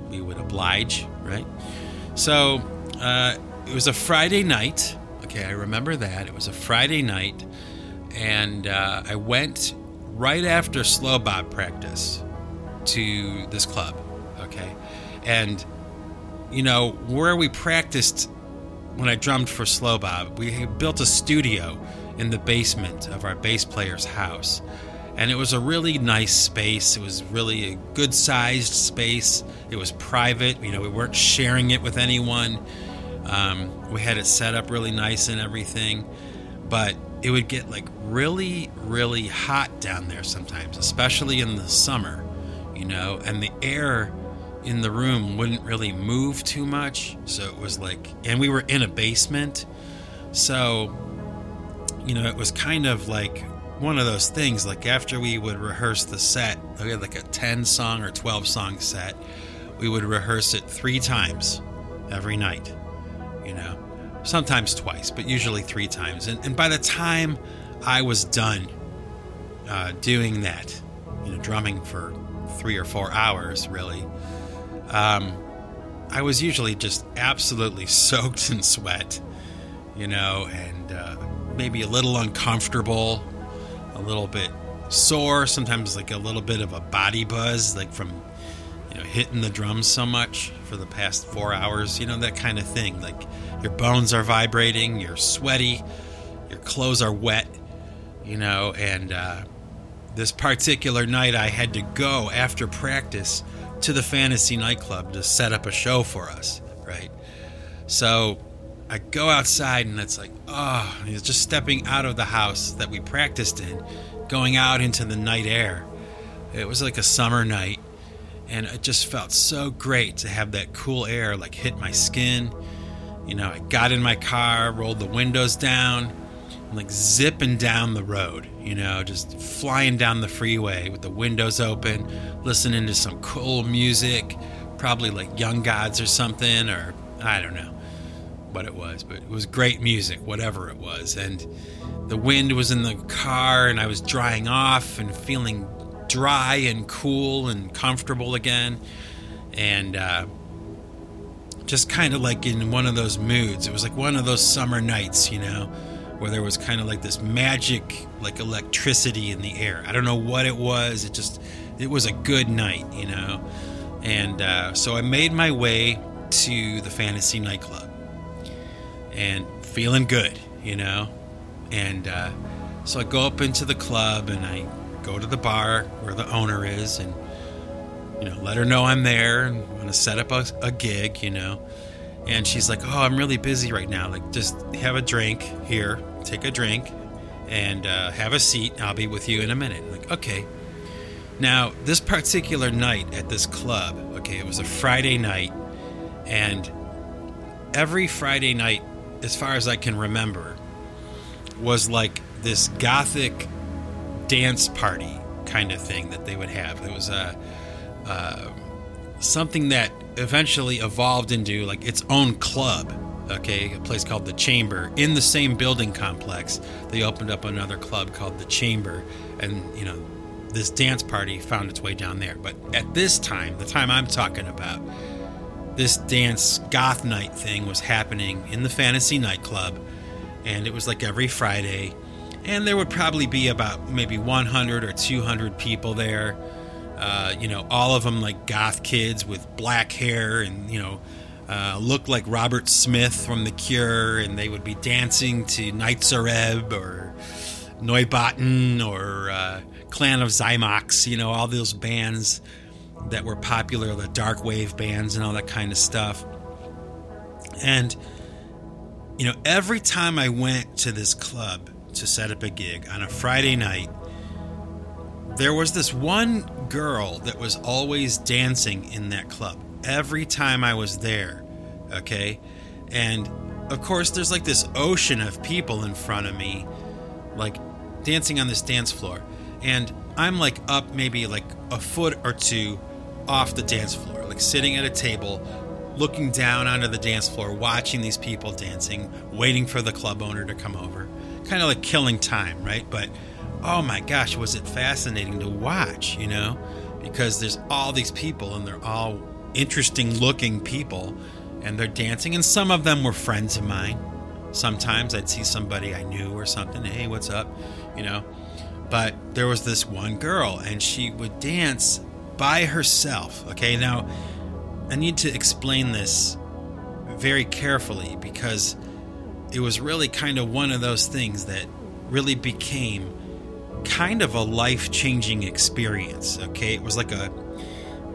We would oblige, right? So uh, it was a Friday night. Okay, I remember that. It was a Friday night, and uh, I went right after slow bob practice to this club. Okay, and you know where we practiced when I drummed for slow bob, we built a studio in the basement of our bass player's house. And it was a really nice space. It was really a good sized space. It was private. You know, we weren't sharing it with anyone. Um, we had it set up really nice and everything. But it would get like really, really hot down there sometimes, especially in the summer, you know, and the air in the room wouldn't really move too much. So it was like, and we were in a basement. So you know, it was kind of like one of those things. Like after we would rehearse the set, we had like a 10 song or 12 song set, we would rehearse it three times every night, you know, sometimes twice, but usually three times. And, and by the time I was done uh, doing that, you know, drumming for three or four hours, really, um, I was usually just absolutely [LAUGHS] soaked in sweat, you know, and uh, maybe a little uncomfortable, a little bit sore, sometimes like a little bit of a body buzz, like from you know hitting the drums so much for the past four hours, you know that kind of thing. Like your bones are vibrating, you're sweaty, your clothes are wet, you know. And uh, this particular night, I had to go after practice to the fantasy nightclub to set up a show for us, right? So I go outside and it's like, oh, he's just stepping out of the house that we practiced in, going out into the night air. It was like a summer night, and it just felt so great to have that cool air like hit my skin. You know, I got in my car, rolled the windows down, like zipping down the road, you know, just flying down the freeway with the windows open, listening to some cool music, probably like Young Gods or something, or I don't know what it was, but it was great music, whatever it was. And the wind was in the car, and I was drying off and feeling dry and cool and comfortable again. And uh, just kind of like in one of those moods. It was like one of those summer nights, you know, where there was kind of like this magic, like electricity in the air. I don't know what it was. It just, it was a good night, you know. And uh, so I made my way to the fantasy nightclub and feeling good, you know. And uh, so I go up into the club and I go to the bar where the owner is and, you know, let her know I'm there and want to set up a, a gig, you know. And she's like, Oh, I'm really busy right now. Like, just have a drink here, take a drink, and uh, have a seat. I'll be with you in a minute. I'm like, okay. Now, this particular night at this club, okay, it was a Friday night, and every Friday night as far as I can remember, was like this gothic dance party kind of thing that they would have. It was a uh, something that eventually evolved into like its own club. Okay, a place called the Chamber in the same building complex. They opened up another club called the Chamber, and you know this dance party found its way down there. But at this time, the time I'm talking about, this dance goth night thing was happening in the fantasy nightclub and it was like every friday and there would probably be about maybe 100 or 200 people there uh, you know all of them like goth kids with black hair and you know uh, looked like robert smith from the cure and they would be dancing to Nitzer Ebb or neubauten or uh, clan of Xymox you know all those bands that were popular, the dark wave bands and all that kind of stuff. And, you know, every time I went to this club to set up a gig on a Friday night, there was this one girl that was always dancing in that club. Every time I was there, Okay. And of course, there's like this ocean of people in front of me, like dancing on this dance floor. And I'm like up maybe like a foot or two off the dance floor, like sitting at a table, looking down onto the dance floor, watching these people dancing, waiting for the club owner to come over. Kind of like killing time, right? But oh my gosh, was it fascinating to watch, you know? Because there's all these people and they're all interesting looking people and they're dancing, and some of them were friends of mine. Sometimes I'd see somebody I knew or something, hey, what's up, you know? But there was this one girl, and she would dance by herself. Okay, now I need to explain this very carefully because it was really kind of one of those things that really became kind of a life changing experience. Okay, it was like a,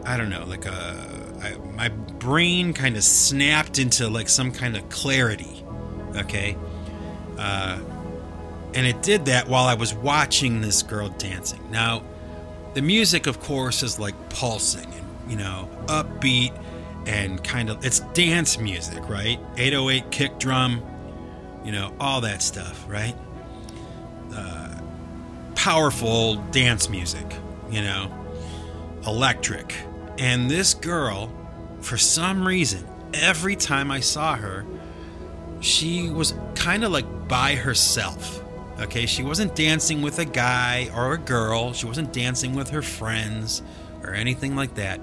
I don't know, like a I, my brain kind of snapped into like some kind of clarity. Okay. Uh, and it did that while I was watching this girl dancing. Now, the music, of course, is like pulsing and, you know, upbeat and kind of, it's dance music, right? 808 kick drum, you know, all that stuff, right? Uh, powerful dance music, you know, electric. And this girl, for some reason, every time I saw her, she was kind of like by herself. Okay, she wasn't dancing with a guy or a girl, she wasn't dancing with her friends or anything like that.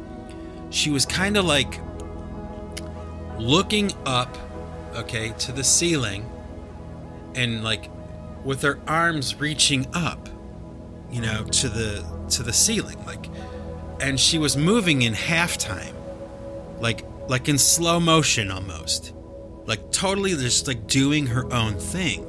She was kind of like looking up, okay, to the ceiling and like with her arms reaching up, you know, to the to the ceiling like and she was moving in halftime, like like in slow motion almost, like totally just like doing her own thing,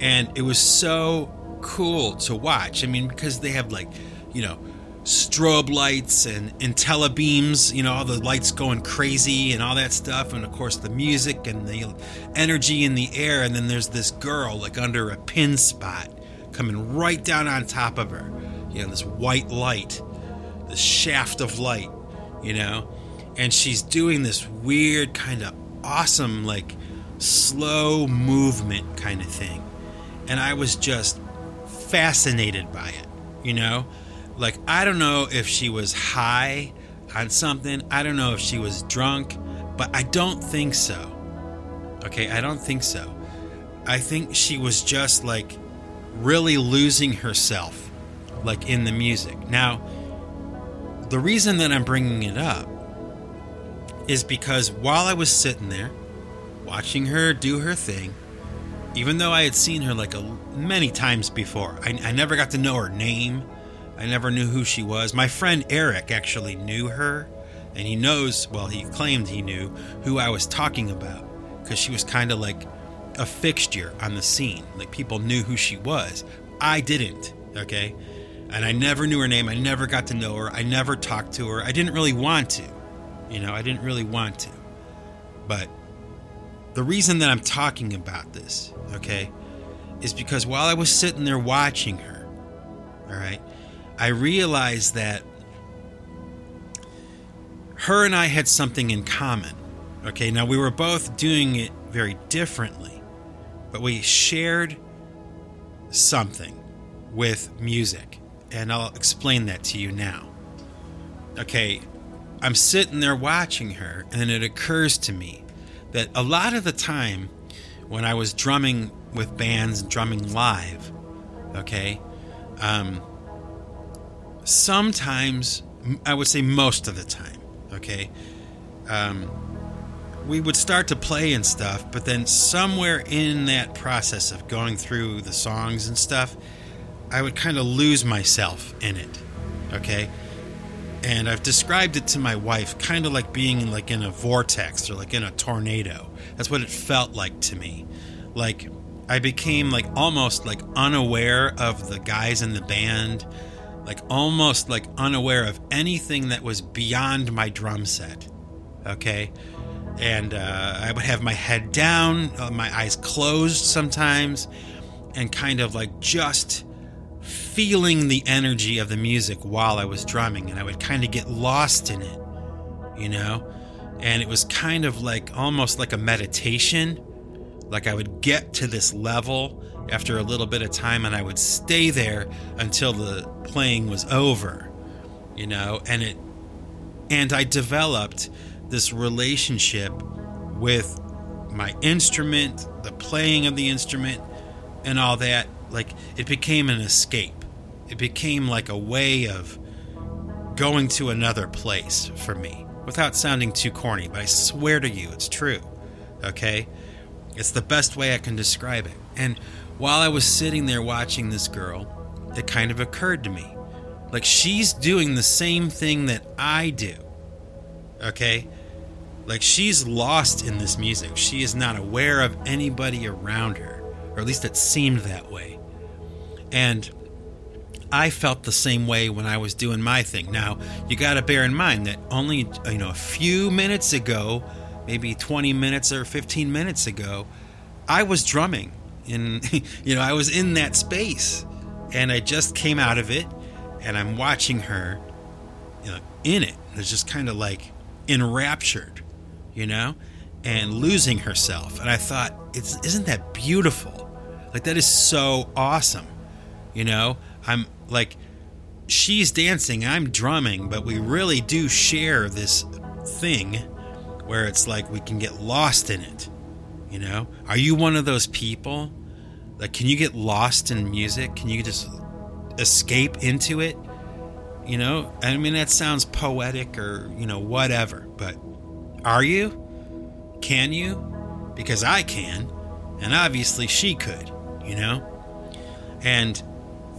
and it was so cool to watch. I mean, because they have like, you know, strobe lights and Intellabeams, you know, all the lights going crazy and all that stuff, and of course the music and the energy in the air, and then there's this girl like under a pin spot coming right down on top of her, you know, this white light shaft of light, you know? And she's doing this weird, kind of awesome, like slow movement kind of thing. And I was just fascinated by it, you know? Like, I don't know if she was high on something, I don't know if she was drunk, but I don't think so. Okay, I don't think so. I think she was just like really losing herself, like in the music. Now, the reason that I'm bringing it up is because while I was sitting there watching her do her thing, even though I had seen her like a, many times before, I, I never got to know her name. I never knew who she was. My friend Eric actually knew her, and he knows, well, he claimed he knew who I was talking about because she was kind of like a fixture on the scene. Like people knew who she was. I didn't, okay? And I never knew her name. I never got to know her. I never talked to her. I didn't really want to. You know, I didn't really want to. But the reason that I'm talking about this, okay, is because while I was sitting there watching her, all right, I realized that her and I had something in common. Okay, now we were both doing it very differently, but we shared something with music and I'll explain that to you now. Okay, I'm sitting there watching her, and it occurs to me that a lot of the time when I was drumming with bands and drumming live, okay, um, sometimes, I would say most of the time, okay, um, we would start to play and stuff, but then somewhere in that process of going through the songs and stuff, I would kind of lose myself in it. Okay? And I've described it to my wife kind of like being like in a vortex or like in a tornado. That's what it felt like to me. Like I became like almost like unaware of the guys in the band, like almost like unaware of anything that was beyond my drum set. Okay? And uh, I would have my head down, uh, my eyes closed sometimes, and kind of like just feeling the energy of the music while I was drumming, and I would kind of get lost in it, you know? and it was kind of like almost like a meditation. Like I would get to this level after a little bit of time and I would stay there until the playing was over, you know, and it and I developed this relationship with my instrument, the playing of the instrument and all that. Like it became an escape. It became like a way of going to another place for me without sounding too corny, but I swear to you it's true. Okay? It's the best way I can describe it. And while I was sitting there watching this girl, it kind of occurred to me like she's doing the same thing that I do. Okay? Like she's lost in this music. She is not aware of anybody around her, or at least it seemed that way. And I felt the same way when I was doing my thing. Now, you got to bear in mind that only, you know, a few minutes ago, maybe 20 minutes or 15 minutes ago, I was drumming. And, [LAUGHS] you know, I was in that space. And I just came out of it. And I'm watching her you know, in it. It's just kind of like enraptured, you know, and losing herself. And I thought, it's, isn't that beautiful? Like, that is so awesome. You know, I'm like, she's dancing, I'm drumming, but we really do share this thing where it's like we can get lost in it. You know, are you one of those people? Like, can you get lost in music? Can you just escape into it? You know, I mean, that sounds poetic or, you know, whatever, but are you? Can you? Because I can, and obviously she could, you know? And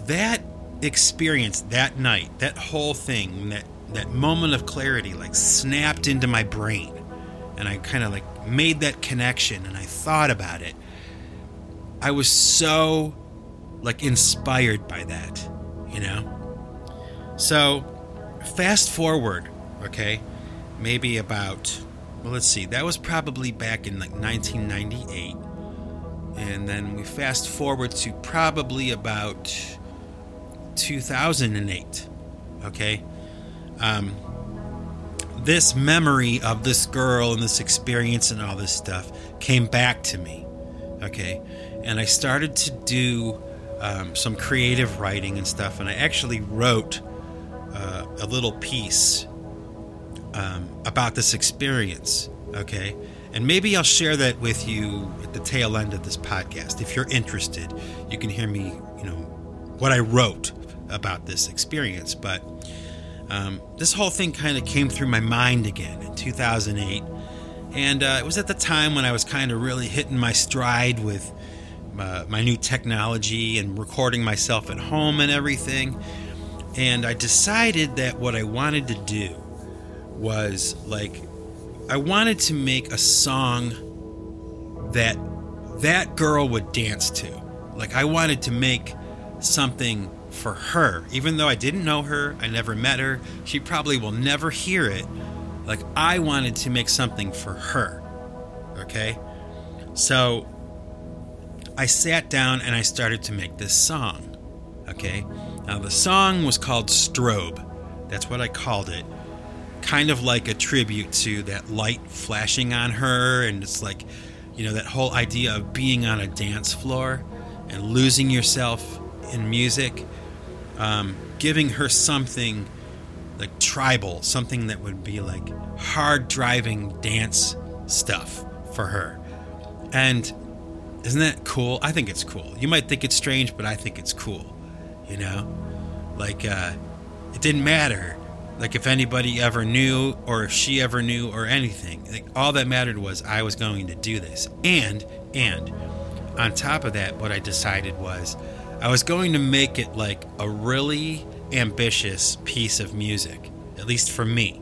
that experience that night, that whole thing, that that moment of clarity like snapped into my brain and I kind of like made that connection and I thought about it. I was so like inspired by that, you know? So, fast forward, okay? Maybe about well, let's see. That was probably back in like 1998. And then we fast forward to probably about 2008. Okay? Um, this memory of this girl and this experience and all this stuff came back to me. Okay? And I started to do um, some creative writing and stuff. And I actually wrote uh, a little piece um, about this experience. Okay? And maybe I'll share that with you at the tail end of this podcast. If you're interested, you can hear me, you know, what I wrote about this experience, but um, this whole thing kind of came through my mind again in 2008. And uh, it was at the time when I was kind of really hitting my stride with uh, my new technology and recording myself at home and everything. And I decided that what I wanted to do was like, I wanted to make a song that that girl would dance to. Like, I wanted to make something for her. Even though I didn't know her, I never met her, she probably will never hear it. Like, I wanted to make something for her. Okay? So, I sat down and I started to make this song. Okay? Now, the song was called Strobe. That's what I called it. Kind of like a tribute to that light flashing on her, and it's like, you know, that whole idea of being on a dance floor and losing yourself in music um, giving her something like tribal, something that would be like hard driving dance stuff for her. And isn't that cool? I think it's cool. You might think it's strange, but I think it's cool. You know? Like, uh, it didn't matter. Like, if anybody ever knew, or if she ever knew, or anything. Like, all that mattered was I was going to do this. And, and, on top of that, what I decided was I was going to make it like a really ambitious piece of music, at least for me.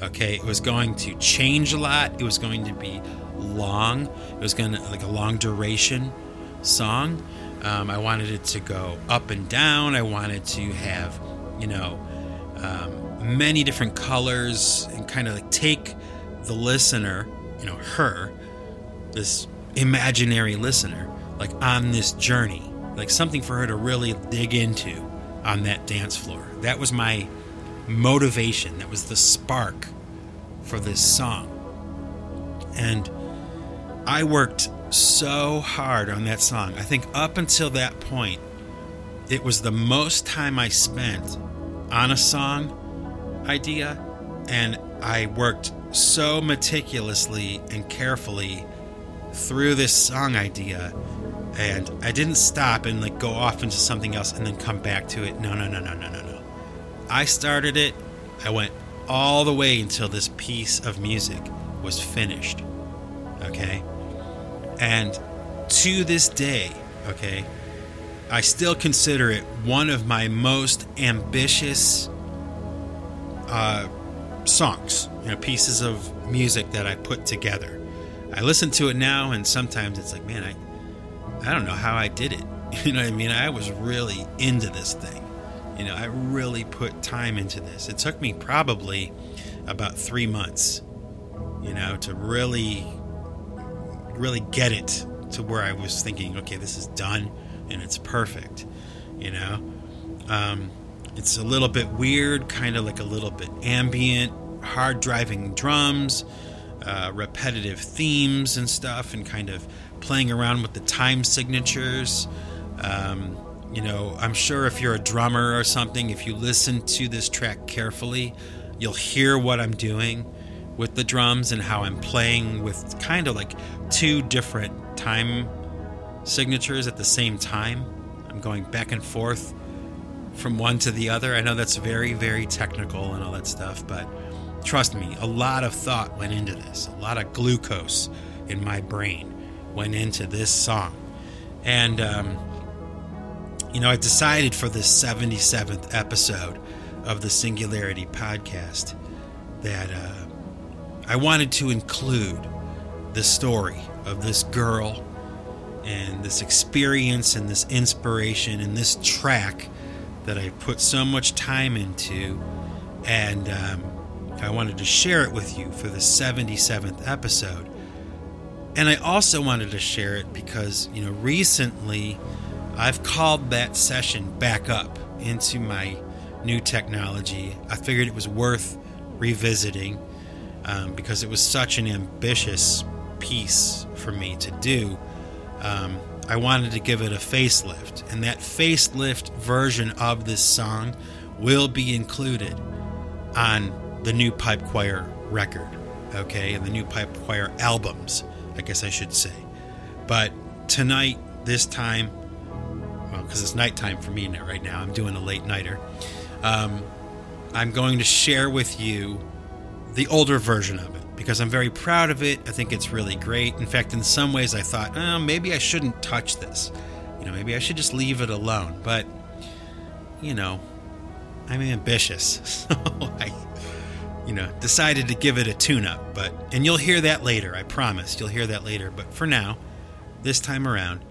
Okay, it was going to change a lot. It was going to be long. It was going to like a long duration song. Um, I wanted it to go up and down. I wanted to have, you know, um, many different colors and kind of like take the listener, you know, her, this imaginary listener, like on this journey like something for her to really dig into on that dance floor. That was my motivation. That was the spark for this song. And I worked so hard on that song. I think up until that point, it was the most time I spent on a song idea, and I worked so meticulously and carefully through this song idea and I didn't stop and like go off into something else and then come back to it. No, no, no, no, no, no, no. I started it. I went all the way until this piece of music was finished. Okay? And to this day, okay, I still consider it one of my most ambitious uh, songs, you know, pieces of music that I put together. I listen to it now, and sometimes it's like, man, I, I don't know how I did it. [LAUGHS] You know what I mean? I was really into this thing. You know, I really put time into this. It took me probably about three months, you know, to really, really get it to where I was thinking, okay, this is done and it's perfect, you know. Um, it's a little bit weird, kind of like a little bit ambient, hard driving drums, uh, repetitive themes and stuff, and kind of playing around with the time signatures. Um, you know, I'm sure if you're a drummer or something, if you listen to this track carefully, you'll hear what I'm doing with the drums and how I'm playing with kind of like two different time signatures at the same time. I'm going back and forth from one to the other. I know that's very, very technical and all that stuff, but trust me, a lot of thought went into this. A lot of glucose in my brain went into this song. And, um, you know, I decided for this 77th episode of the Singularity podcast that uh, I wanted to include the story of this girl and this experience and this inspiration and this track that I put so much time into. And um, I wanted to share it with you for the 77th episode. And I also wanted to share it because, you know, recently I've called that session back up into my new technology. I figured it was worth revisiting um, because it was such an ambitious piece for me to do um, I wanted to give it a facelift, and that facelift version of this song will be included on the new Pipe Choir record, okay, and the new Pipe Choir albums, I guess I should say. But tonight, this time, well, because it's nighttime for me right now, I'm doing a late nighter. Um, I'm going to share with you the older version of it because I'm very proud of it. I think it's really great. In fact, in some ways, I thought, oh, maybe I shouldn't touch this. You know, maybe I should just leave it alone. But, you know, I'm ambitious. [LAUGHS] So I, you know, decided to give it a tune up. But, and you'll hear that later, I promise. You'll hear that later. But for now, this time around,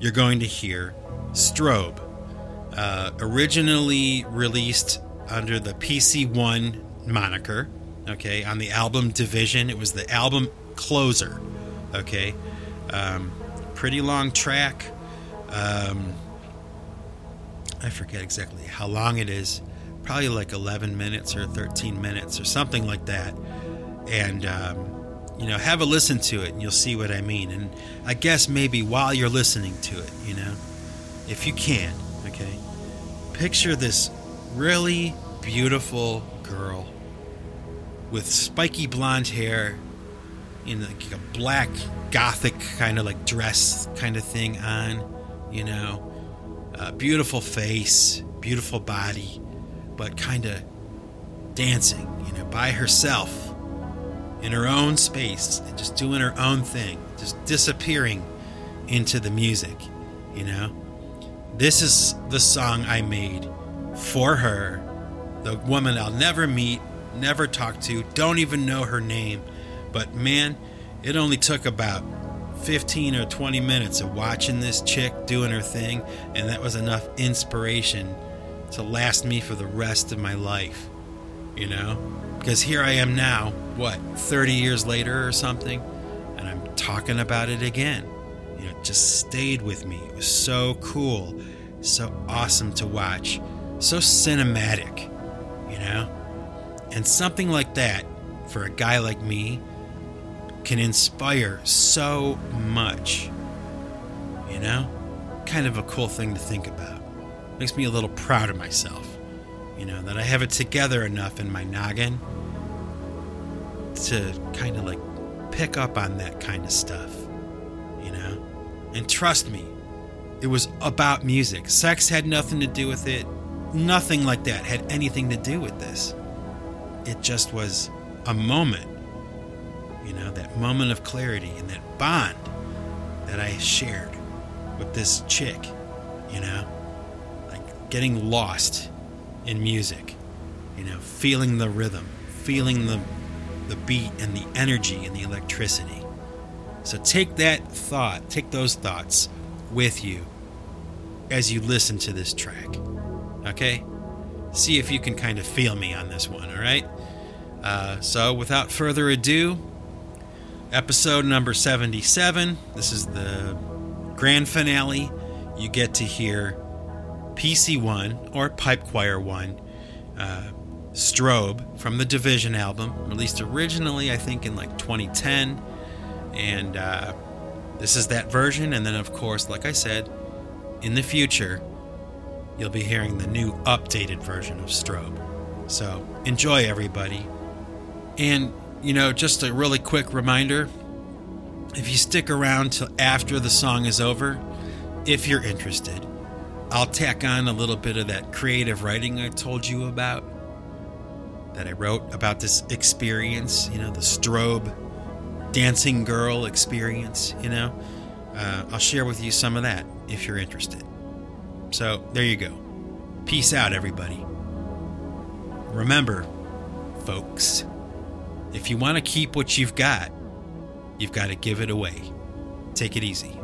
you're going to hear Strobe. Uh, originally released under the PC One moniker okay on the album division it was the album closer okay um, pretty long track um, i forget exactly how long it is probably like 11 minutes or 13 minutes or something like that and um, you know have a listen to it and you'll see what i mean and i guess maybe while you're listening to it you know if you can okay picture this really beautiful girl with spiky blonde hair in like a black gothic kind of like dress kind of thing on, you know. Uh, beautiful face, beautiful body, but kind of dancing, you know, by herself in her own space and just doing her own thing, just disappearing into the music, you know. This is the song I made for her, the woman I'll never meet, never talk to, don't even know her name. But man, it only took about 15 or 20 minutes of watching this chick doing her thing, and that was enough inspiration to last me for the rest of my life. You know? Because here I am now, what, 30 years later or something, and I'm talking about it again. You know, it just stayed with me. It was so cool, so awesome to watch, so cinematic, you know? And something like that, for a guy like me, can inspire so much. You know? Kind of a cool thing to think about. Makes me a little proud of myself. You know, that I have it together enough in my noggin to kind of like pick up on that kind of stuff. You know? And trust me, it was about music. Sex had nothing to do with it. Nothing like that had anything to do with this. It just was a moment you know, that moment of clarity and that bond that I shared with this chick, you know, getting lost in music, you know, feeling the rhythm, feeling the the beat and the energy and the electricity. So take that thought, take those thoughts with you as you listen to this track. Okay? See if you can kind of feel me on this one, all right? Uh, so, without further ado, episode number 77. This is the grand finale. You get to hear PC1 or Pipe Choir 1 uh, Strobe from the Division album, released originally, I think, in like 2010. And uh, this is that version. And then, of course, like I said, in the future, you'll be hearing the new updated version of Strobe. So enjoy, everybody. And you know, just a really quick reminder if you stick around till after the song is over, if you're interested, I'll tack on a little bit of that creative writing I told you about that I wrote about this experience, you know, the strobe dancing girl experience, you know. Uh, I'll share with you some of that if you're interested. So there you go. Peace out, everybody. Remember, folks. If you want to keep what you've got, you've got to give it away. Take it easy.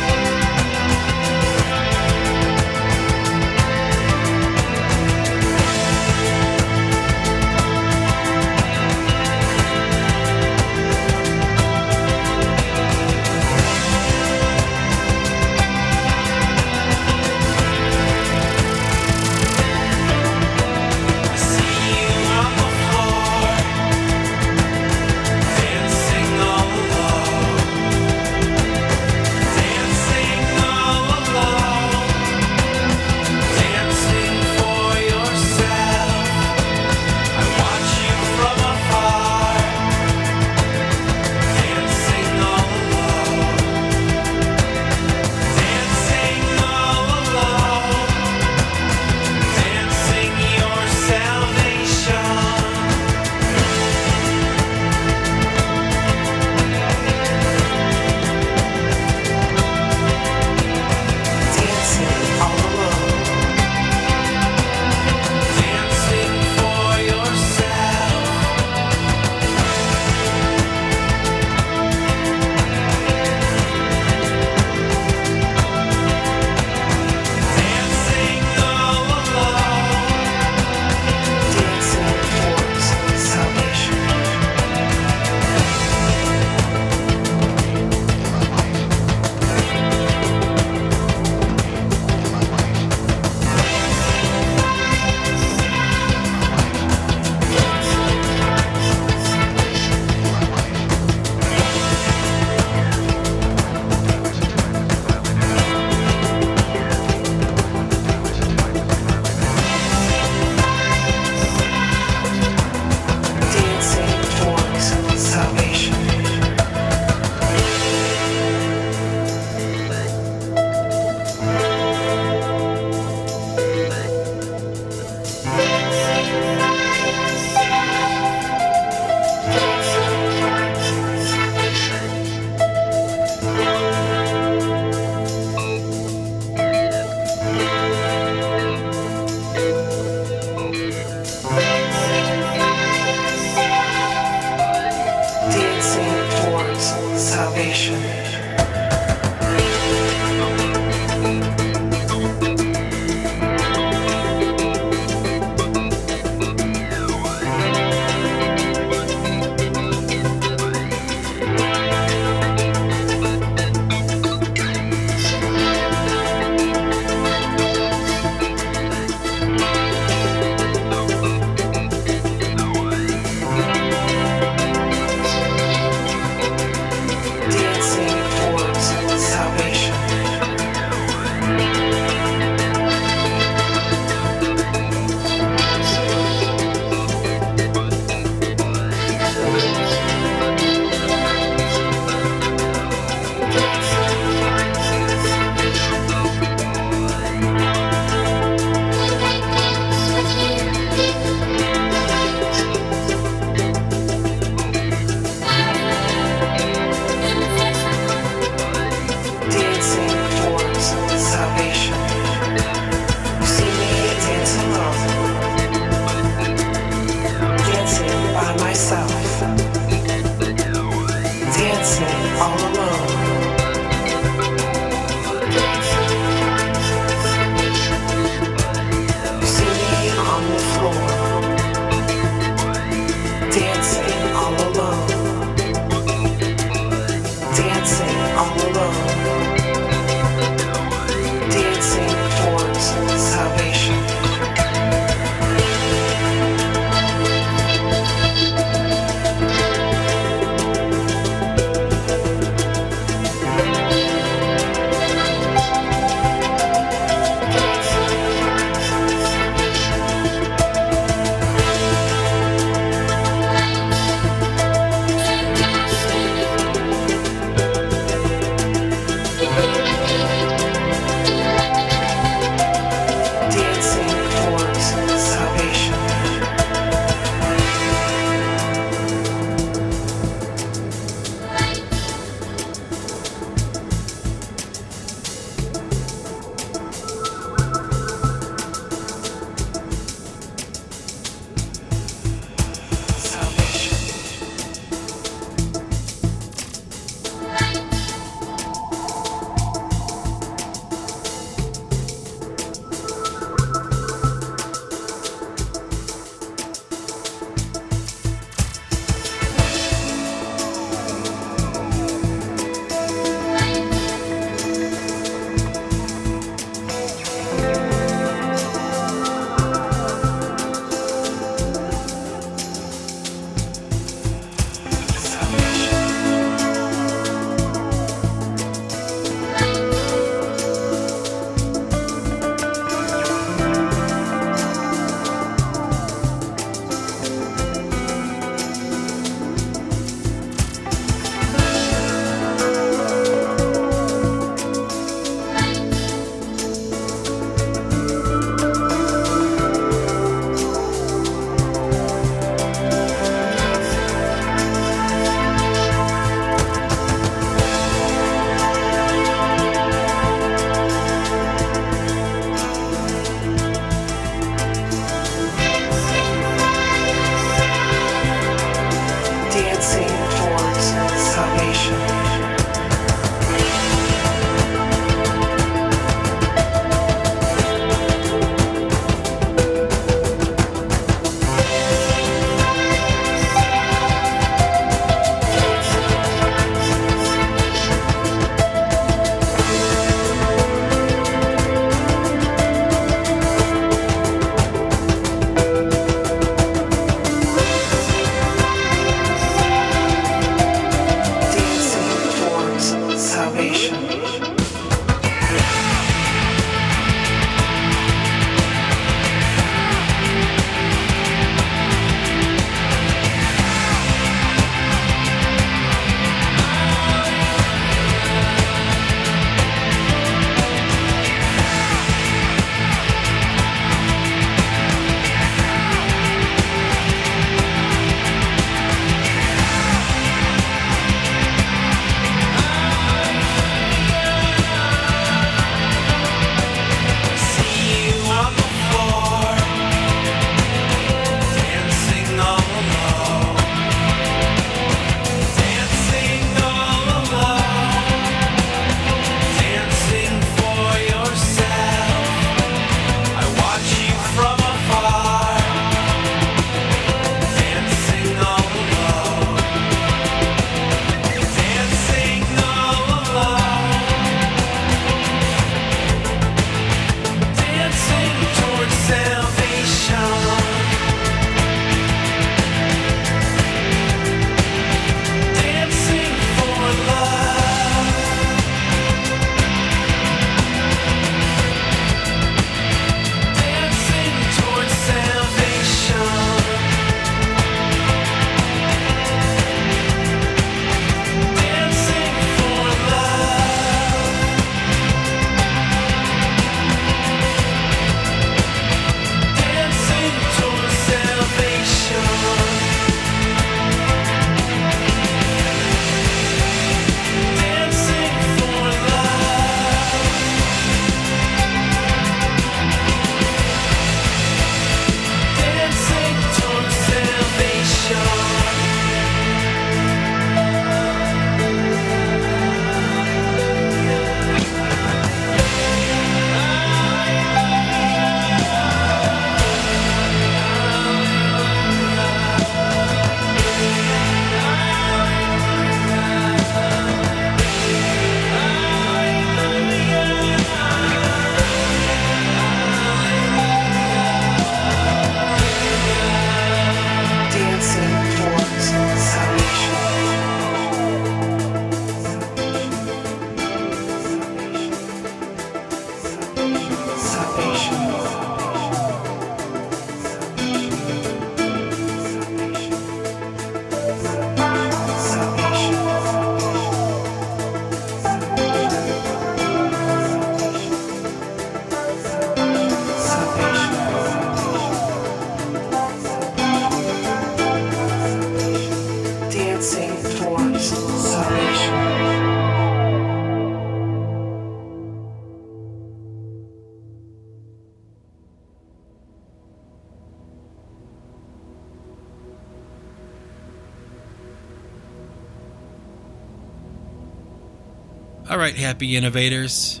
Happy innovators.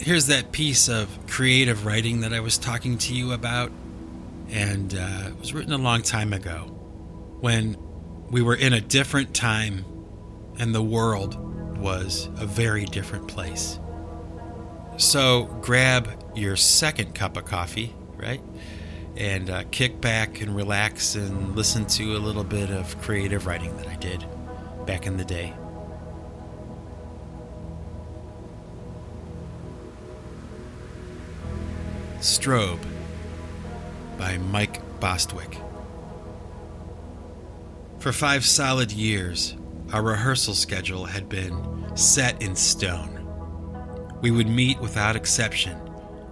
Here's that piece of creative writing that I was talking to you about. And uh, it was written a long time ago when we were in a different time and the world was a very different place. So grab your second cup of coffee, right? And uh, kick back and relax and listen to a little bit of creative writing that I did back in the day. Strobe by Mike Bostwick. For five solid years, our rehearsal schedule had been set in stone. We would meet without exception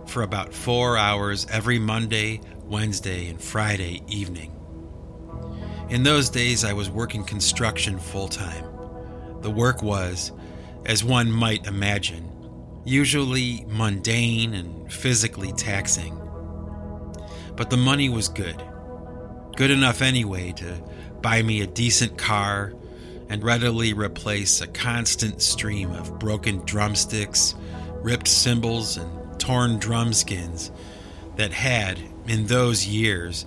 for about four hours every Monday, Wednesday, and Friday evening. In those days, I was working construction full time. The work was, as one might imagine, usually mundane and physically taxing. But the money was good. Good enough anyway to buy me a decent car and readily replace a constant stream of broken drumsticks, ripped cymbals, and torn drum skins that had, in those years,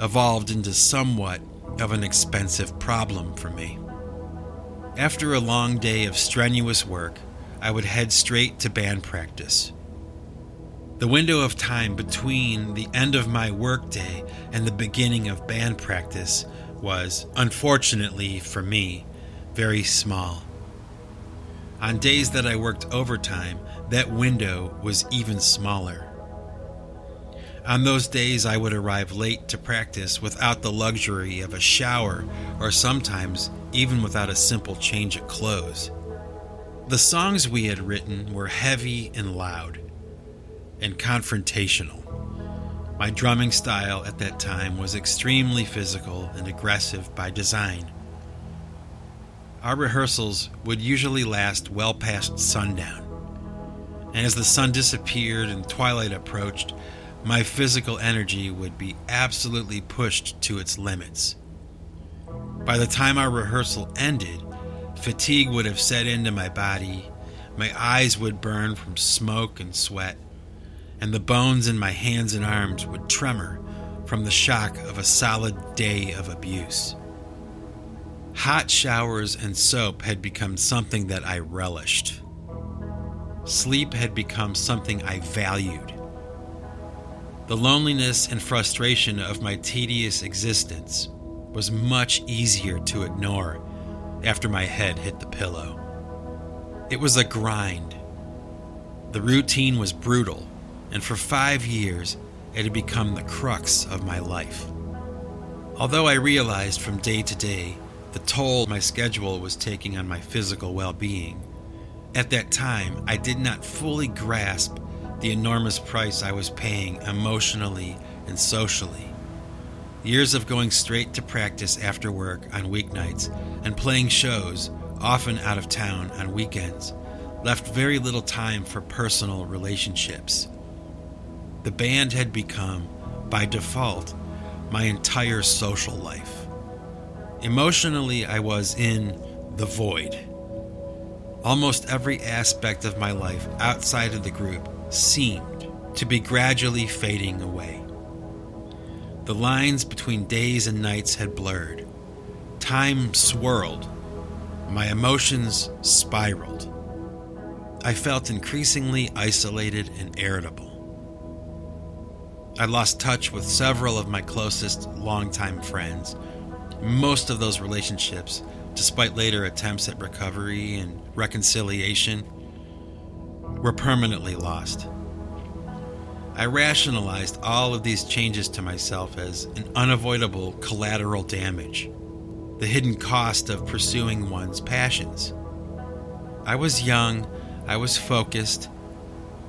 evolved into somewhat of an expensive problem for me. After a long day of strenuous work, I would head straight to band practice. The window of time between the end of my workday and the beginning of band practice was, unfortunately for me, very small. On days that I worked overtime, that window was even smaller. On those days, I would arrive late to practice without the luxury of a shower or sometimes even without a simple change of clothes. The songs we had written were heavy and loud and confrontational. My drumming style at that time was extremely physical and aggressive by design. Our rehearsals would usually last well past sundown, and as the sun disappeared and twilight approached, my physical energy would be absolutely pushed to its limits. By the time our rehearsal ended, Fatigue would have set into my body, my eyes would burn from smoke and sweat, and the bones in my hands and arms would tremor from the shock of a solid day of abuse. Hot showers and soap had become something that I relished. Sleep had become something I valued. The loneliness and frustration of my tedious existence was much easier to ignore after my head hit the pillow. It was a grind. The routine was brutal, and for five years it had become the crux of my life. Although I realized from day to day the toll my schedule was taking on my physical well being, at that time I did not fully grasp the enormous price I was paying emotionally and socially. Years of going straight to practice after work on weeknights and playing shows, often out of town on weekends, left very little time for personal relationships. The band had become, by default, my entire social life. Emotionally, I was in the void. Almost every aspect of my life outside of the group seemed to be gradually fading away. The lines between days and nights had blurred. Time swirled. My emotions spiraled. I felt increasingly isolated and irritable. I lost touch with several of my closest longtime friends. Most of those relationships, despite later attempts at recovery and reconciliation, were permanently lost. I rationalized all of these changes to myself as an unavoidable collateral damage, the hidden cost of pursuing one's passions. I was young, I was focused,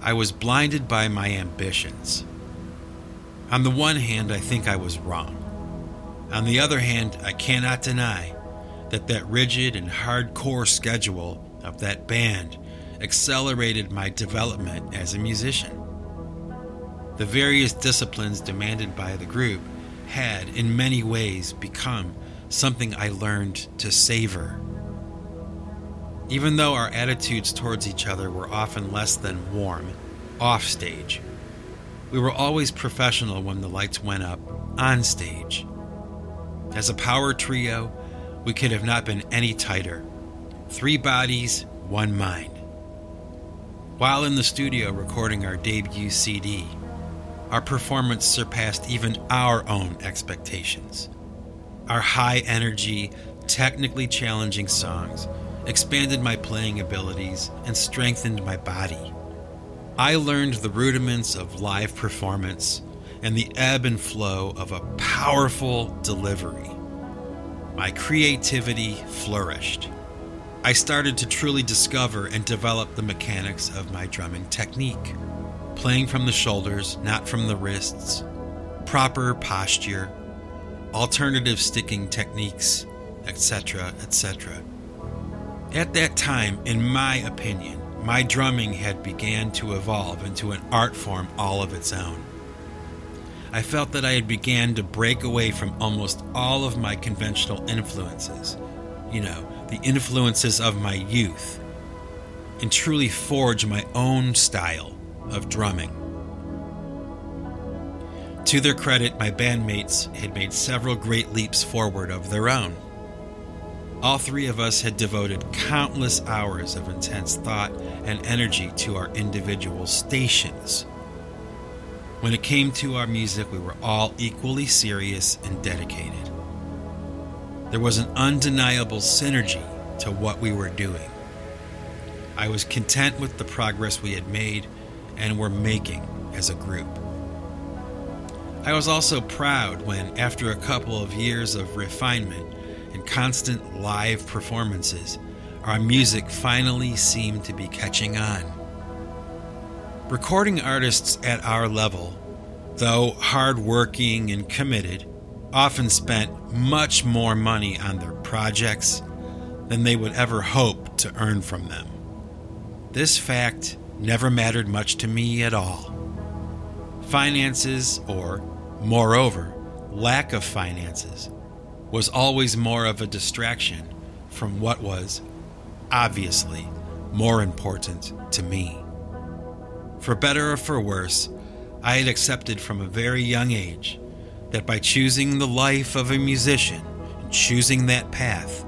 I was blinded by my ambitions. On the one hand, I think I was wrong. On the other hand, I cannot deny that that rigid and hardcore schedule of that band accelerated my development as a musician. The various disciplines demanded by the group had, in many ways, become something I learned to savor. Even though our attitudes towards each other were often less than warm, offstage, we were always professional when the lights went up on stage. As a power trio, we could have not been any tighter. Three bodies, one mind. While in the studio recording our debut CD, our performance surpassed even our own expectations. Our high energy, technically challenging songs expanded my playing abilities and strengthened my body. I learned the rudiments of live performance and the ebb and flow of a powerful delivery. My creativity flourished. I started to truly discover and develop the mechanics of my drumming technique playing from the shoulders, not from the wrists, proper posture, alternative sticking techniques, etc., etc. At that time, in my opinion, my drumming had began to evolve into an art form all of its own. I felt that I had began to break away from almost all of my conventional influences, you know, the influences of my youth, and truly forge my own style of drumming. To their credit, my bandmates had made several great leaps forward of their own. All three of us had devoted countless hours of intense thought and energy to our individual stations. When it came to our music, we were all equally serious and dedicated. There was an undeniable synergy to what we were doing. I was content with the progress we had made and were making as a group. I was also proud when, after a couple of years of refinement and constant live performances, our music finally seemed to be catching on. Recording artists at our level, though hardworking and committed, often spent much more money on their projects than they would ever hope to earn from them. This fact never mattered much to me at all. Finances, or, moreover, lack of finances, was always more of a distraction from what was, obviously, more important to me. For better or for worse, I had accepted from a very young age that by choosing the life of a musician and choosing that path,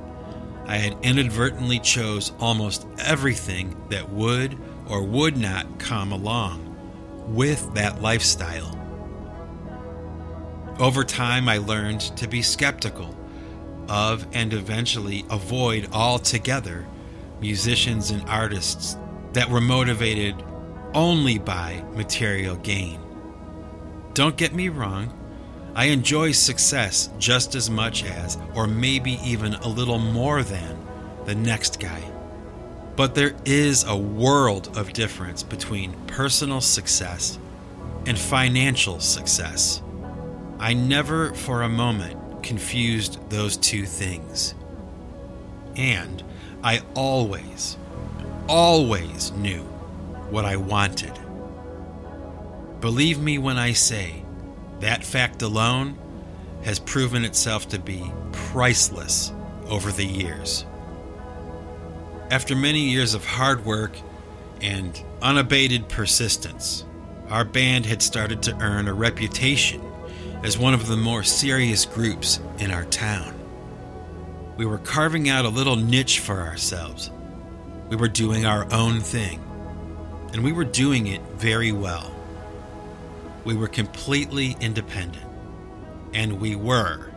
I had inadvertently chose almost everything that would or would not come along with that lifestyle. Over time, I learned to be skeptical of and eventually avoid altogether musicians and artists that were motivated only by material gain. Don't get me wrong, I enjoy success just as much as, or maybe even a little more than, the next guy. But there is a world of difference between personal success and financial success. I never for a moment confused those two things. And I always, always knew what I wanted. Believe me when I say that fact alone has proven itself to be priceless over the years. After many years of hard work and unabated persistence, our band had started to earn a reputation as one of the more serious groups in our town. We were carving out a little niche for ourselves. We were doing our own thing, and we were doing it very well. We were completely independent, and we were,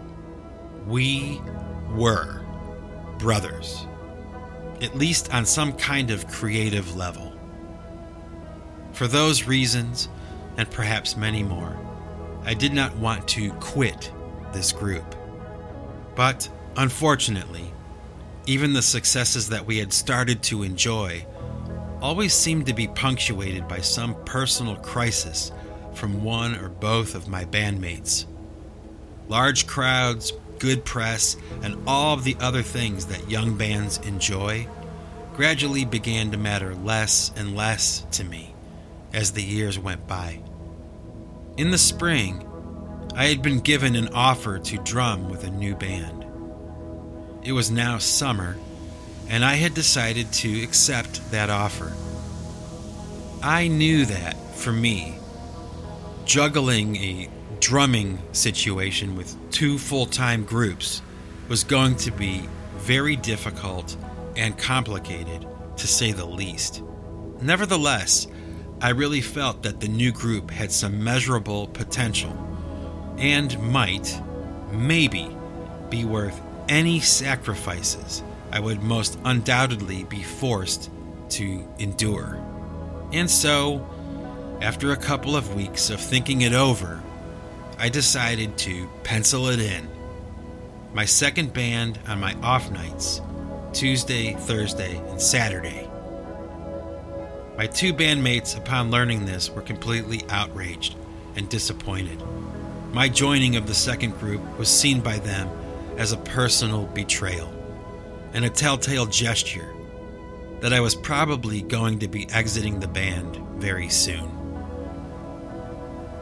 we were brothers at least on some kind of creative level. For those reasons, and perhaps many more, I did not want to quit this group. But unfortunately, even the successes that we had started to enjoy always seemed to be punctuated by some personal crisis from one or both of my bandmates. Large crowds, good press, and all of the other things that young bands enjoy gradually began to matter less and less to me as the years went by. In the spring, I had been given an offer to drum with a new band. It was now summer, and I had decided to accept that offer. I knew that, for me, juggling a drumming situation with two full time groups was going to be very difficult and complicated, to say the least. Nevertheless, I really felt that the new group had some measurable potential and might, maybe, be worth any sacrifices I would most undoubtedly be forced to endure. And so, after a couple of weeks of thinking it over, I decided to pencil it in. My second band on my off nights Tuesday, Thursday, and Saturday. My two bandmates, upon learning this, were completely outraged and disappointed. My joining of the second group was seen by them as a personal betrayal and a telltale gesture that I was probably going to be exiting the band very soon.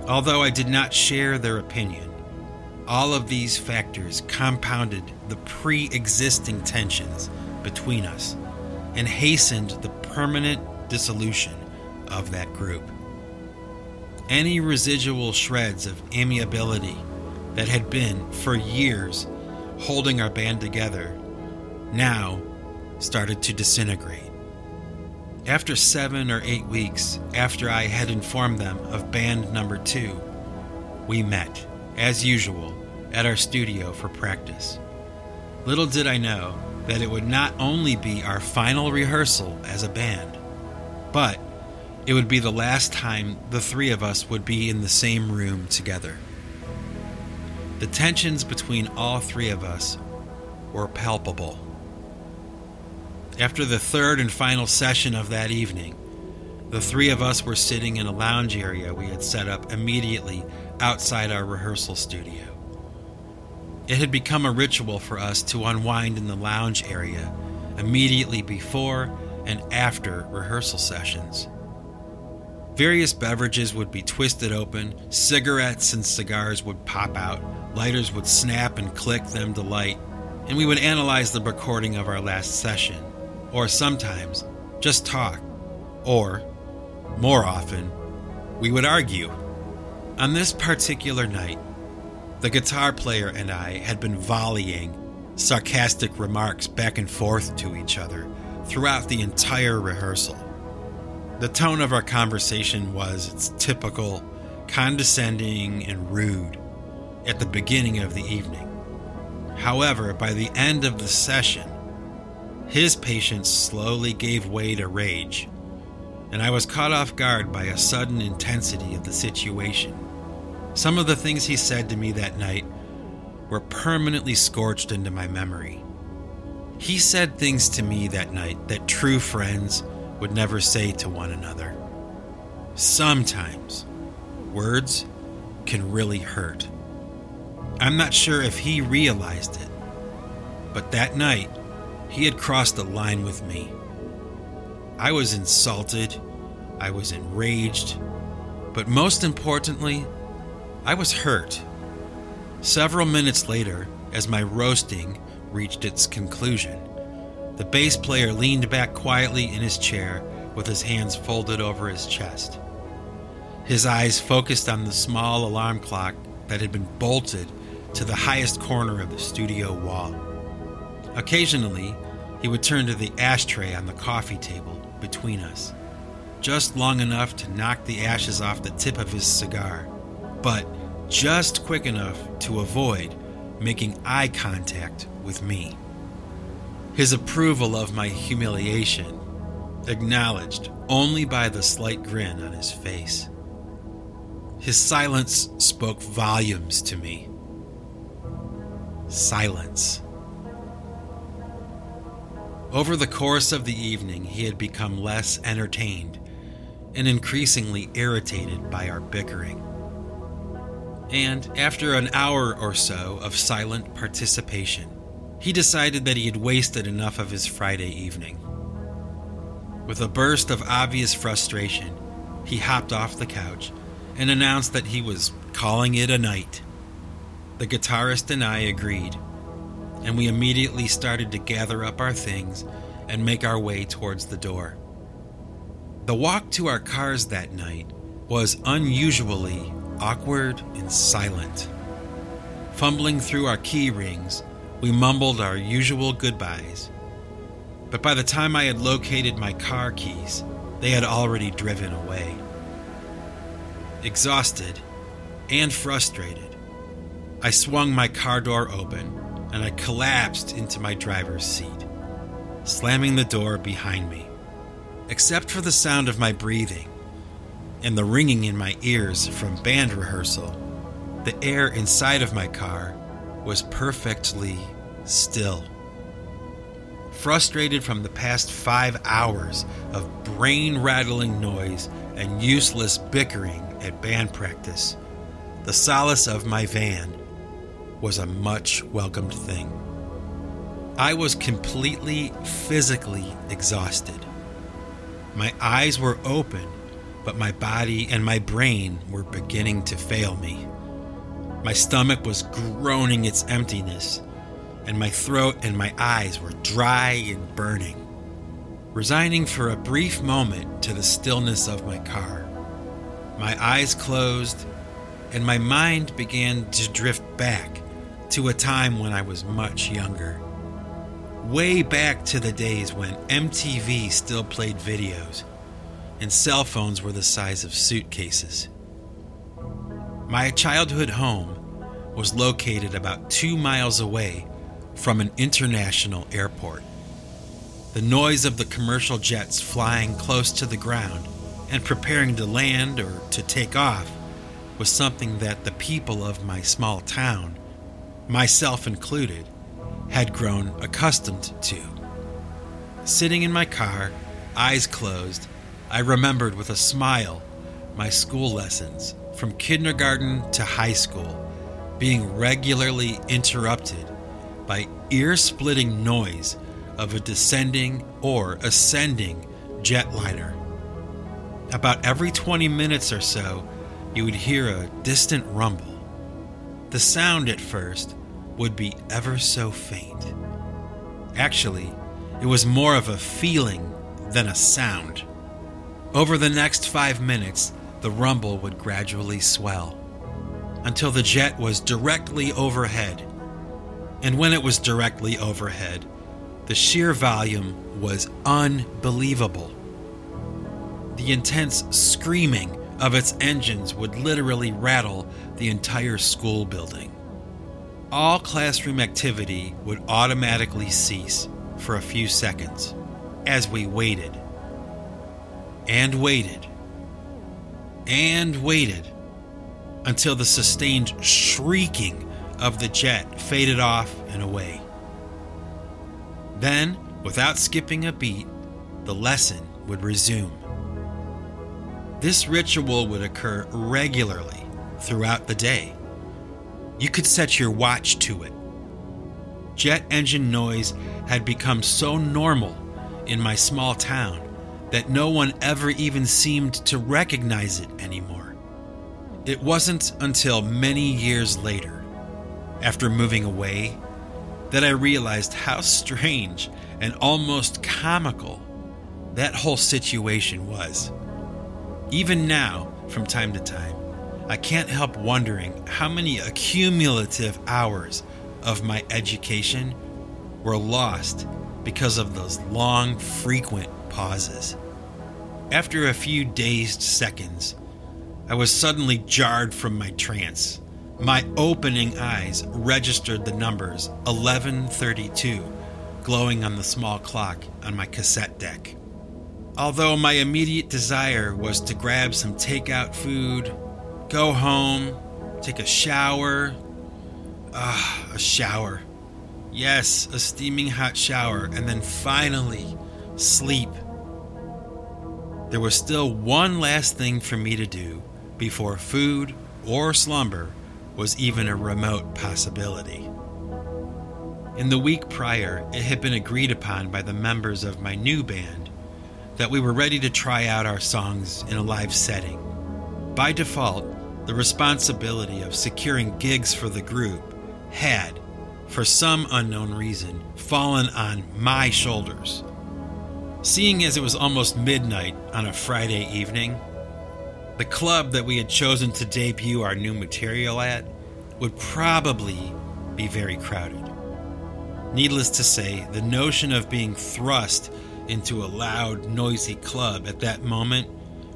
Although I did not share their opinion, all of these factors compounded the pre existing tensions between us and hastened the permanent dissolution of that group. Any residual shreds of amiability that had been, for years, holding our band together now started to disintegrate. After seven or eight weeks after I had informed them of band number two, we met, as usual, at our studio for practice. Little did I know that it would not only be our final rehearsal as a band, but it would be the last time the three of us would be in the same room together. The tensions between all three of us were palpable. After the third and final session of that evening, the three of us were sitting in a lounge area we had set up immediately outside our rehearsal studio. It had become a ritual for us to unwind in the lounge area immediately before and after rehearsal sessions. Various beverages would be twisted open, cigarettes and cigars would pop out, lighters would snap and click them to light, and we would analyze the recording of our last session or sometimes just talk, or, more often, we would argue. On this particular night, the guitar player and I had been volleying sarcastic remarks back and forth to each other throughout the entire rehearsal. The tone of our conversation was its typical condescending and rude at the beginning of the evening. However, by the end of the session, his patience slowly gave way to rage, and I was caught off guard by a sudden intensity of the situation. Some of the things he said to me that night were permanently scorched into my memory. He said things to me that night that true friends would never say to one another. Sometimes words can really hurt. I'm not sure if he realized it, but that night he had crossed the line with me. I was insulted, I was enraged, but most importantly, I was hurt. Several minutes later, as my roasting reached its conclusion, the bass player leaned back quietly in his chair with his hands folded over his chest. His eyes focused on the small alarm clock that had been bolted to the highest corner of the studio wall. Occasionally, he would turn to the ashtray on the coffee table between us, just long enough to knock the ashes off the tip of his cigar, but just quick enough to avoid making eye contact with me. His approval of my humiliation, acknowledged only by the slight grin on his face. His silence spoke volumes to me. Silence. Over the course of the evening, he had become less entertained and increasingly irritated by our bickering. And after an hour or so of silent participation, he decided that he had wasted enough of his Friday evening. With a burst of obvious frustration, he hopped off the couch and announced that he was calling it a night. The guitarist and I agreed, and we immediately started to gather up our things and make our way towards the door. The walk to our cars that night was unusually awkward and silent. Fumbling through our key rings, we mumbled our usual goodbyes. But by the time I had located my car keys, they had already driven away. Exhausted and frustrated, I swung my car door open and I collapsed into my driver's seat, slamming the door behind me. Except for the sound of my breathing and the ringing in my ears from band rehearsal, the air inside of my car was perfectly still. Frustrated from the past five hours of brain rattling noise and useless bickering at band practice, the solace of my van was a much welcomed thing. I was completely physically exhausted. My eyes were open, but my body and my brain were beginning to fail me. My stomach was groaning its emptiness, and my throat and my eyes were dry and burning. Resigning for a brief moment to the stillness of my car, my eyes closed and my mind began to drift back to a time when I was much younger. Way back to the days when MTV still played videos and cell phones were the size of suitcases. My childhood home was located about two miles away from an international airport. The noise of the commercial jets flying close to the ground and preparing to land or to take off was something that the people of my small town, myself included, had grown accustomed to. Sitting in my car, eyes closed, I remembered with a smile my school lessons from kindergarten to high school being regularly interrupted by ear splitting noise of a descending or ascending jetliner. About every 20 minutes or so, you would hear a distant rumble. The sound at first would be ever so faint. Actually, it was more of a feeling than a sound. Over the next five minutes, the rumble would gradually swell until the jet was directly overhead. And when it was directly overhead, the sheer volume was unbelievable. The intense screaming of its engines would literally rattle the entire school building. All classroom activity would automatically cease for a few seconds as we waited and waited and waited until the sustained shrieking of the jet faded off and away. Then, without skipping a beat, the lesson would resume. This ritual would occur regularly throughout the day. You could set your watch to it. Jet engine noise had become so normal in my small town that no one ever even seemed to recognize it anymore. It wasn't until many years later, after moving away, that I realized how strange and almost comical that whole situation was. Even now, from time to time, I can't help wondering how many accumulative hours of my education were lost because of those long, frequent pauses. After a few dazed seconds, I was suddenly jarred from my trance. My opening eyes registered the numbers 1132 glowing on the small clock on my cassette deck. Although my immediate desire was to grab some takeout food, go home, take a shower. Ah, a shower. Yes, a steaming hot shower, and then finally sleep. There was still one last thing for me to do before food or slumber was even a remote possibility. In the week prior, it had been agreed upon by the members of my new band that we were ready to try out our songs in a live setting. By default, the responsibility of securing gigs for the group had, for some unknown reason, fallen on my shoulders. Seeing as it was almost midnight on a Friday evening, the club that we had chosen to debut our new material at would probably be very crowded. Needless to say, the notion of being thrust into a loud, noisy club at that moment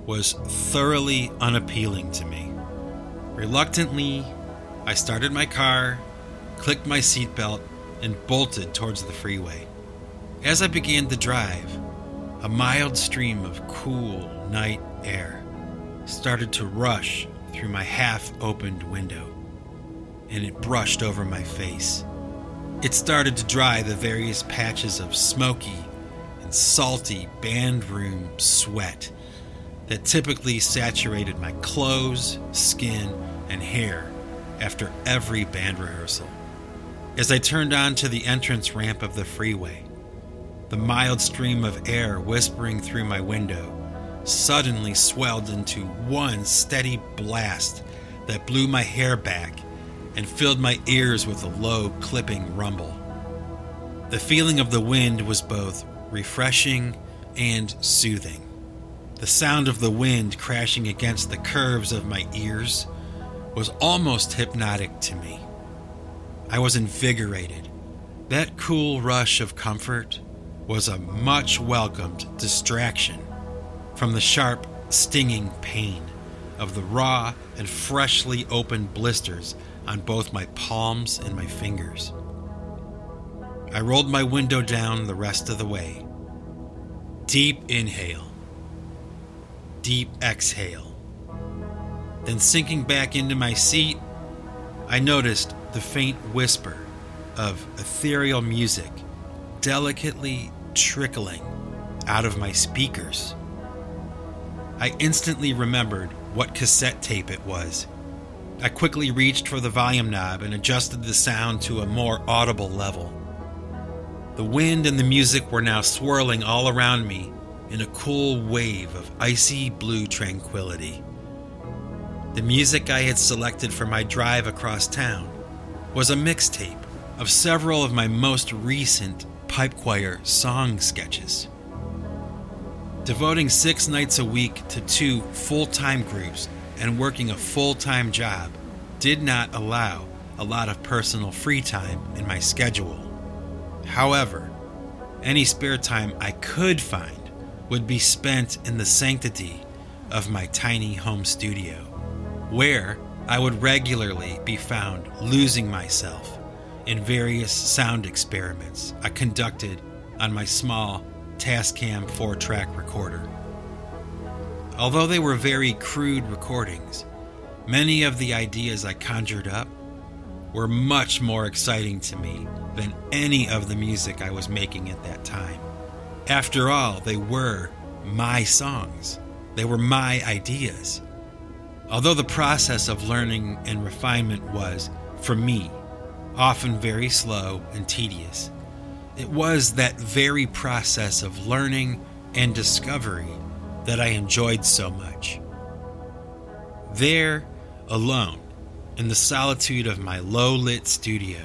was thoroughly unappealing to me. Reluctantly, I started my car, clicked my seatbelt, and bolted towards the freeway. As I began to drive, a mild stream of cool night air started to rush through my half opened window, and it brushed over my face. It started to dry the various patches of smoky salty band room sweat that typically saturated my clothes, skin, and hair after every band rehearsal. As I turned onto the entrance ramp of the freeway, the mild stream of air whispering through my window suddenly swelled into one steady blast that blew my hair back and filled my ears with a low, clipping rumble. The feeling of the wind was both refreshing and soothing. The sound of the wind crashing against the curves of my ears was almost hypnotic to me. I was invigorated. That cool rush of comfort was a much welcomed distraction from the sharp, stinging pain of the raw and freshly opened blisters on both my palms and my fingers. I rolled my window down the rest of the way. Deep inhale, deep exhale. Then, sinking back into my seat, I noticed the faint whisper of ethereal music delicately trickling out of my speakers. I instantly remembered what cassette tape it was. I quickly reached for the volume knob and adjusted the sound to a more audible level. The wind and the music were now swirling all around me in a cool wave of icy blue tranquility. The music I had selected for my drive across town was a mixtape of several of my most recent pipe choir song sketches. Devoting six nights a week to two full time groups and working a full time job did not allow a lot of personal free time in my schedule. However, any spare time I could find would be spent in the sanctity of my tiny home studio, where I would regularly be found losing myself in various sound experiments I conducted on my small Tascam 4 track recorder. Although they were very crude recordings, many of the ideas I conjured up were much more exciting to me than any of the music I was making at that time. After all, they were my songs, they were my ideas. Although the process of learning and refinement was, for me, often very slow and tedious, it was that very process of learning and discovery that I enjoyed so much. There, alone, in the solitude of my low lit studio,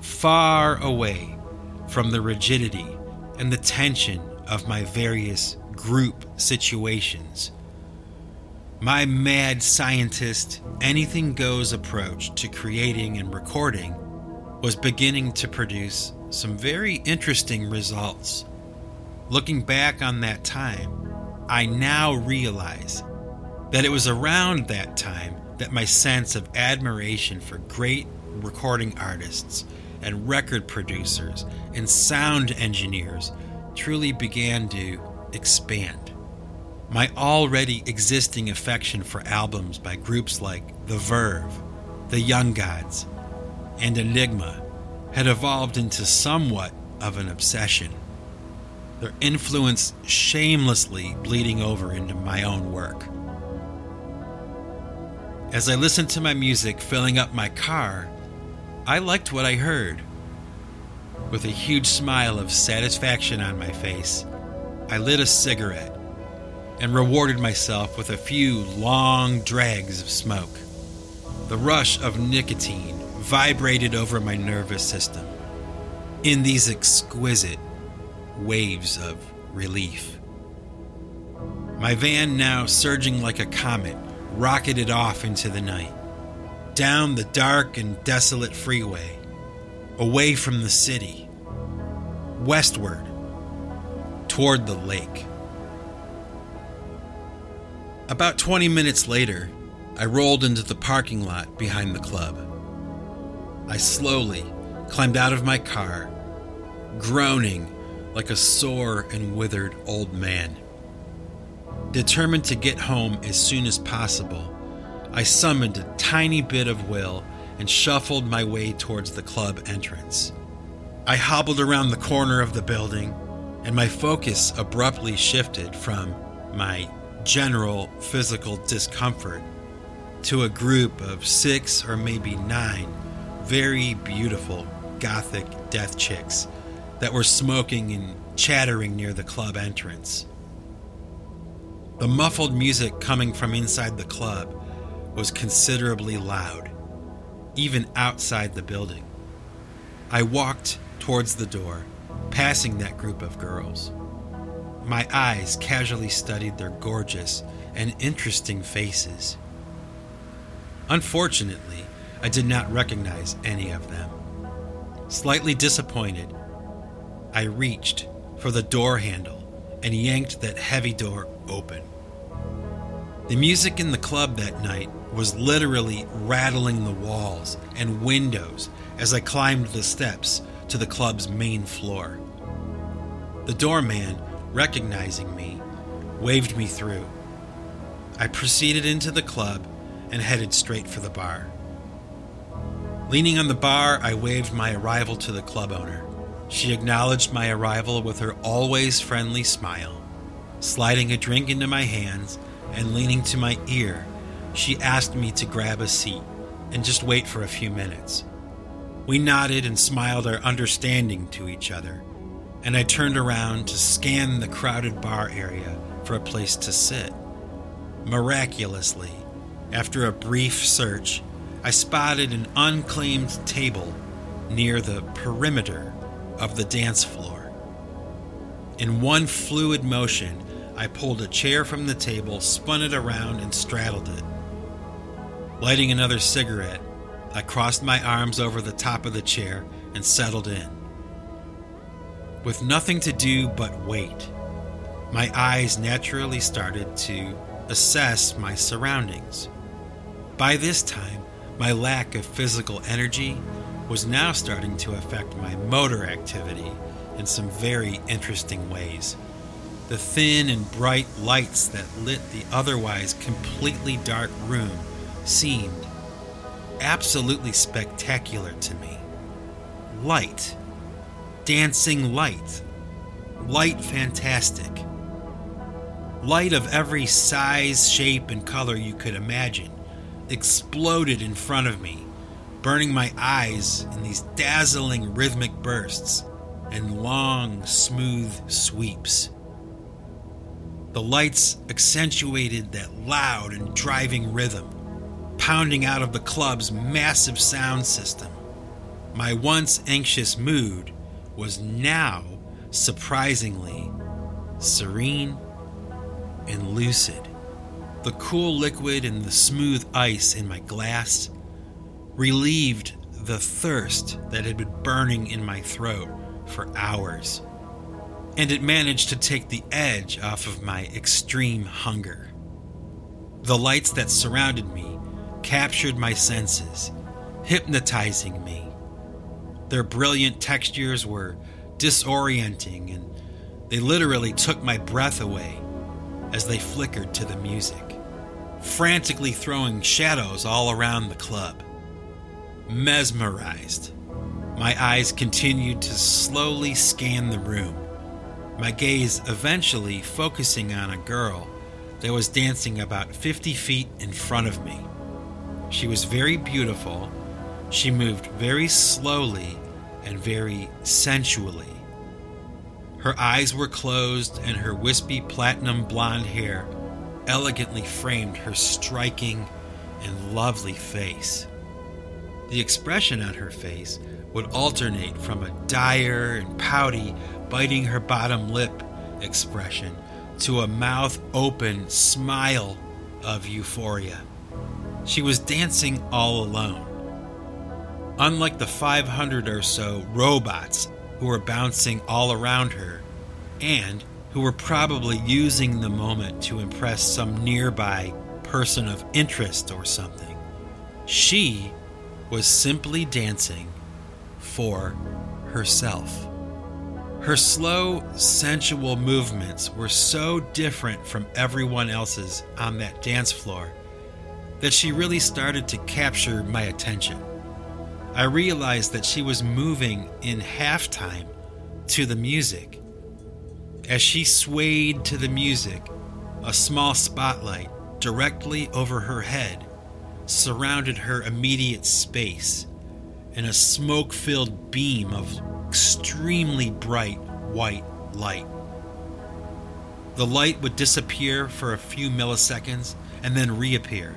far away from the rigidity and the tension of my various group situations. My mad scientist, anything goes approach to creating and recording was beginning to produce some very interesting results. Looking back on that time, I now realize that it was around that time that my sense of admiration for great recording artists and record producers and sound engineers truly began to expand. My already existing affection for albums by groups like The Verve, The Young Gods, and Enigma had evolved into somewhat of an obsession, their influence shamelessly bleeding over into my own work. As I listened to my music filling up my car, I liked what I heard. With a huge smile of satisfaction on my face, I lit a cigarette and rewarded myself with a few long drags of smoke. The rush of nicotine vibrated over my nervous system in these exquisite waves of relief. My van, now surging like a comet, rocketed off into the night, down the dark and desolate freeway, away from the city, westward, toward the lake. About 20 minutes later, I rolled into the parking lot behind the club. I slowly climbed out of my car, groaning like a sore and withered old man. Determined to get home as soon as possible, I summoned a tiny bit of will and shuffled my way towards the club entrance. I hobbled around the corner of the building, and my focus abruptly shifted from my general physical discomfort to a group of six or maybe nine very beautiful gothic death chicks that were smoking and chattering near the club entrance. The muffled music coming from inside the club was considerably loud, even outside the building. I walked towards the door, passing that group of girls. My eyes casually studied their gorgeous and interesting faces. Unfortunately, I did not recognize any of them. Slightly disappointed, I reached for the door handle and yanked that heavy door open. The music in the club that night was literally rattling the walls and windows as I climbed the steps to the club's main floor. The doorman, recognizing me, waved me through. I proceeded into the club and headed straight for the bar. Leaning on the bar, I waved my arrival to the club owner. She acknowledged my arrival with her always friendly smile. Sliding a drink into my hands and leaning to my ear, she asked me to grab a seat and just wait for a few minutes. We nodded and smiled our understanding to each other, and I turned around to scan the crowded bar area for a place to sit. Miraculously, after a brief search, I spotted an unclaimed table near the perimeter of the dance floor. In one fluid motion, I pulled a chair from the table, spun it around, and straddled it. Lighting another cigarette, I crossed my arms over the top of the chair and settled in. With nothing to do but wait, my eyes naturally started to assess my surroundings. By this time, my lack of physical energy was now starting to affect my motor activity in some very interesting ways. The thin and bright lights that lit the otherwise completely dark room seemed absolutely spectacular to me. Light. Dancing light. Light fantastic. Light of every size, shape, and color you could imagine exploded in front of me burning my eyes in these dazzling rhythmic bursts and long, smooth sweeps. The lights accentuated that loud and driving rhythm, pounding out of the club's massive sound system. My once anxious mood was now surprisingly serene and lucid. The cool liquid and the smooth ice in my glass relieved the thirst that had been burning in my throat for hours. And it managed to take the edge off of my extreme hunger. The lights that surrounded me captured my senses, hypnotizing me. Their brilliant textures were disorienting, and they literally took my breath away as they flickered to the music, frantically throwing shadows all around the club mesmerized. My eyes continued to slowly scan the room, my gaze eventually focusing on a girl that was dancing about 50 feet in front of me. She was very beautiful. She moved very slowly and very sensually. Her eyes were closed, and her wispy platinum blonde hair elegantly framed her striking and lovely face. The expression on her face would alternate from a dire and pouty, biting her bottom lip expression to a mouth open smile of euphoria. She was dancing all alone. Unlike the 500 or so robots who were bouncing all around her and who were probably using the moment to impress some nearby person of interest or something, she was simply dancing for herself. Her slow, sensual movements were so different from everyone else's on that dance floor that she really started to capture my attention. I realized that she was moving in halftime to the music. As she swayed to the music, a small spotlight directly over her head surrounded her immediate space, and a smoke filled beam of extremely bright white light. The light would disappear for a few milliseconds and then reappear.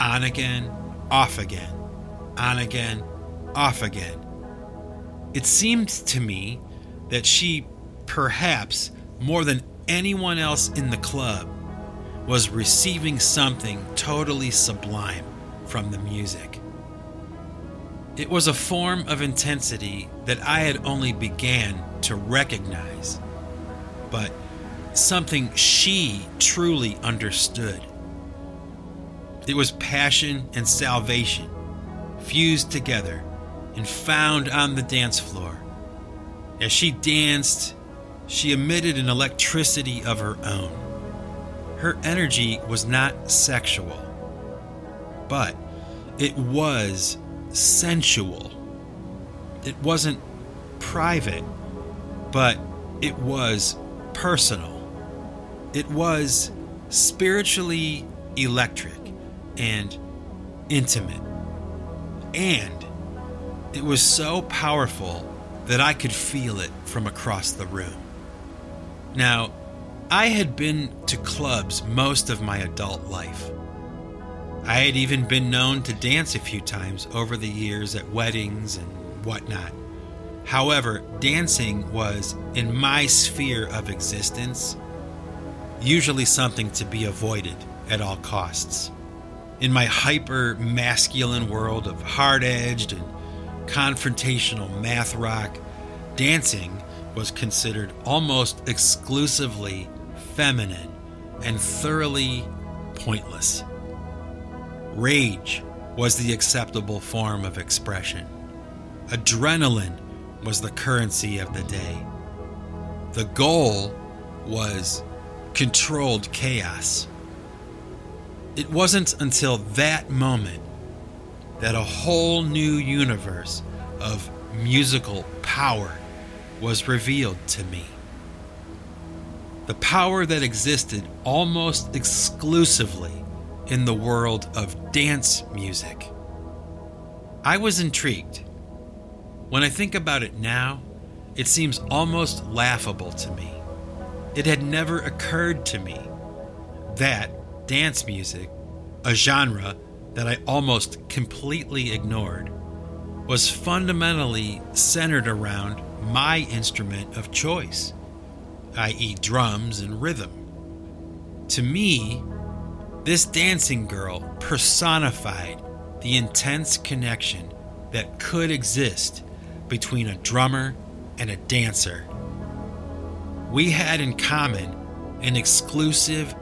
On again, off again, on again, off again. It seemed to me that she, perhaps more than anyone else in the club, was receiving something totally sublime from the music. It was a form of intensity that I had only began to recognize, but something she truly understood. It was passion and salvation fused together and found on the dance floor. As she danced, she emitted an electricity of her own. Her energy was not sexual, but it was sensual. It wasn't private, but it was personal. It was spiritually electric and intimate. And it was so powerful that I could feel it from across the room. Now, I had been to clubs most of my adult life. I had even been known to dance a few times over the years at weddings and whatnot. However, dancing was, in my sphere of existence, usually something to be avoided at all costs. In my hyper masculine world of hard edged and confrontational math rock, dancing was considered almost exclusively feminine and thoroughly pointless. Rage was the acceptable form of expression. Adrenaline was the currency of the day. The goal was controlled chaos. It wasn't until that moment that a whole new universe of musical power was revealed to me. The power that existed almost exclusively in the world of dance music. I was intrigued. When I think about it now, it seems almost laughable to me. It had never occurred to me that dance music, a genre that I almost completely ignored, was fundamentally centered around my instrument of choice, i.e., drums and rhythm. To me, this dancing girl personified the intense connection that could exist between a drummer and a dancer. We had in common an exclusive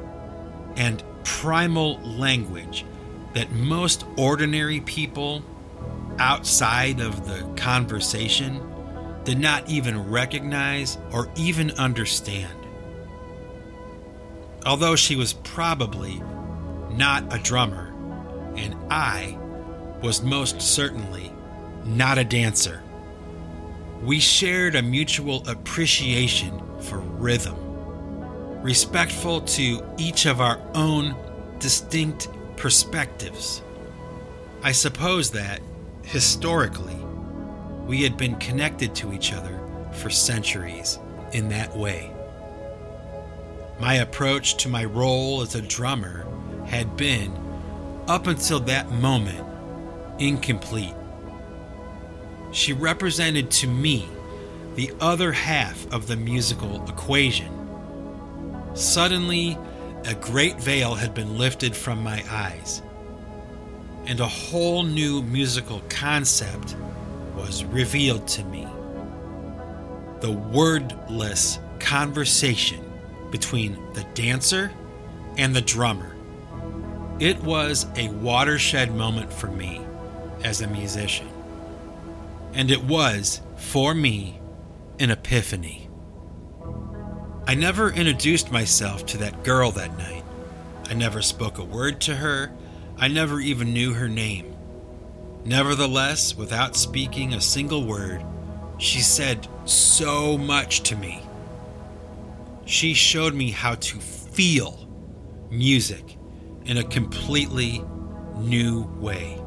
and primal language that most ordinary people outside of the conversation did not even recognize or even understand. Although she was probably not a drummer, and I was most certainly not a dancer. We shared a mutual appreciation for rhythm, respectful to each of our own distinct perspectives. I suppose that, historically, we had been connected to each other for centuries in that way. My approach to my role as a drummer had been, up until that moment, incomplete. She represented to me the other half of the musical equation. Suddenly, a great veil had been lifted from my eyes, and a whole new musical concept was revealed to me. The wordless conversation between the dancer and the drummer. It was a watershed moment for me as a musician. And it was, for me, an epiphany. I never introduced myself to that girl that night. I never spoke a word to her. I never even knew her name. Nevertheless, without speaking a single word, she said so much to me. She showed me how to feel music in a completely new way.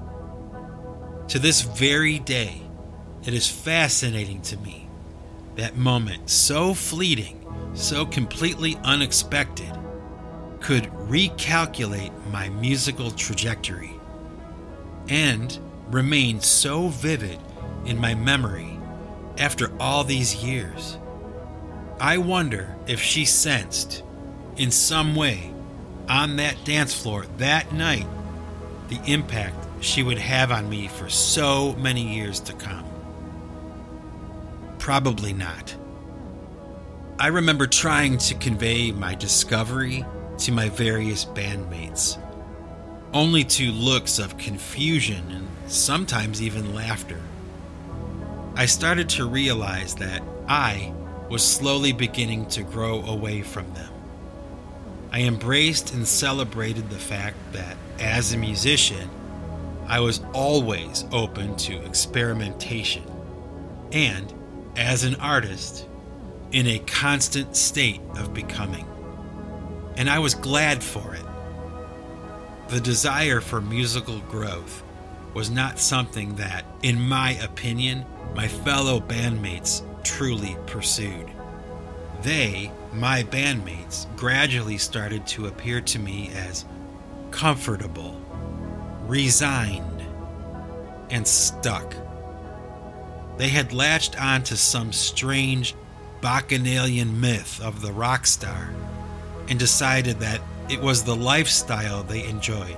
To this very day, it is fascinating to me that moment, so fleeting, so completely unexpected, could recalculate my musical trajectory and remain so vivid in my memory after all these years. I wonder if she sensed, in some way, on that dance floor that night, the impact she would have on me for so many years to come. Probably not. I remember trying to convey my discovery to my various bandmates, only to looks of confusion and sometimes even laughter. I started to realize that I was slowly beginning to grow away from them. I embraced and celebrated the fact that, as a musician, I was always open to experimentation, and, as an artist, in a constant state of becoming. And I was glad for it. The desire for musical growth was not something that, in my opinion, my fellow bandmates truly pursued. They, my bandmates, gradually started to appear to me as comfortable, resigned, and stuck. They had latched onto some strange bacchanalian myth of the rock star and decided that it was the lifestyle they enjoyed,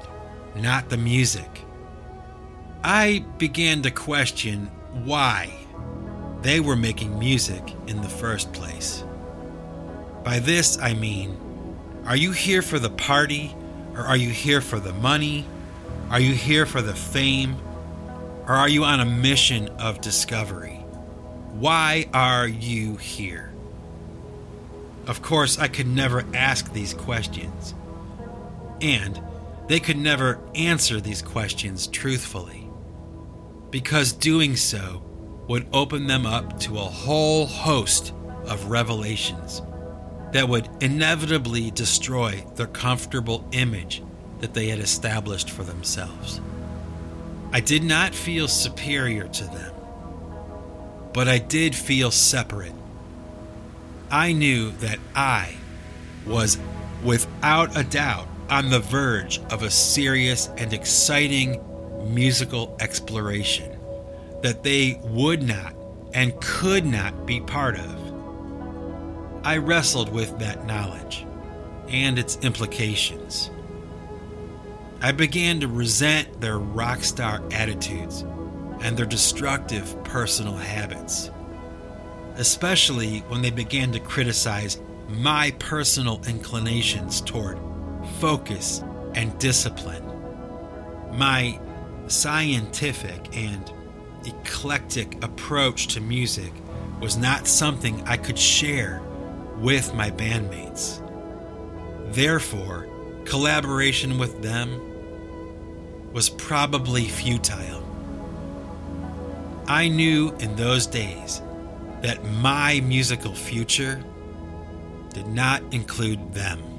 not the music. I began to question why they were making music in the first place. By this, I mean, are you here for the party, or are you here for the money? Are you here for the fame? Or are you on a mission of discovery? Why are you here? Of course, I could never ask these questions. And they could never answer these questions truthfully. Because doing so would open them up to a whole host of revelations that would inevitably destroy their comfortable image that they had established for themselves. I did not feel superior to them, but I did feel separate. I knew that I was, without a doubt, on the verge of a serious and exciting musical exploration that they would not and could not be part of. I wrestled with that knowledge and its implications. I began to resent their rock star attitudes and their destructive personal habits, especially when they began to criticize my personal inclinations toward focus and discipline, my scientific and eclectic approach to music was not something I could share with my bandmates. Therefore, collaboration with them was probably futile. I knew in those days that my musical future did not include them.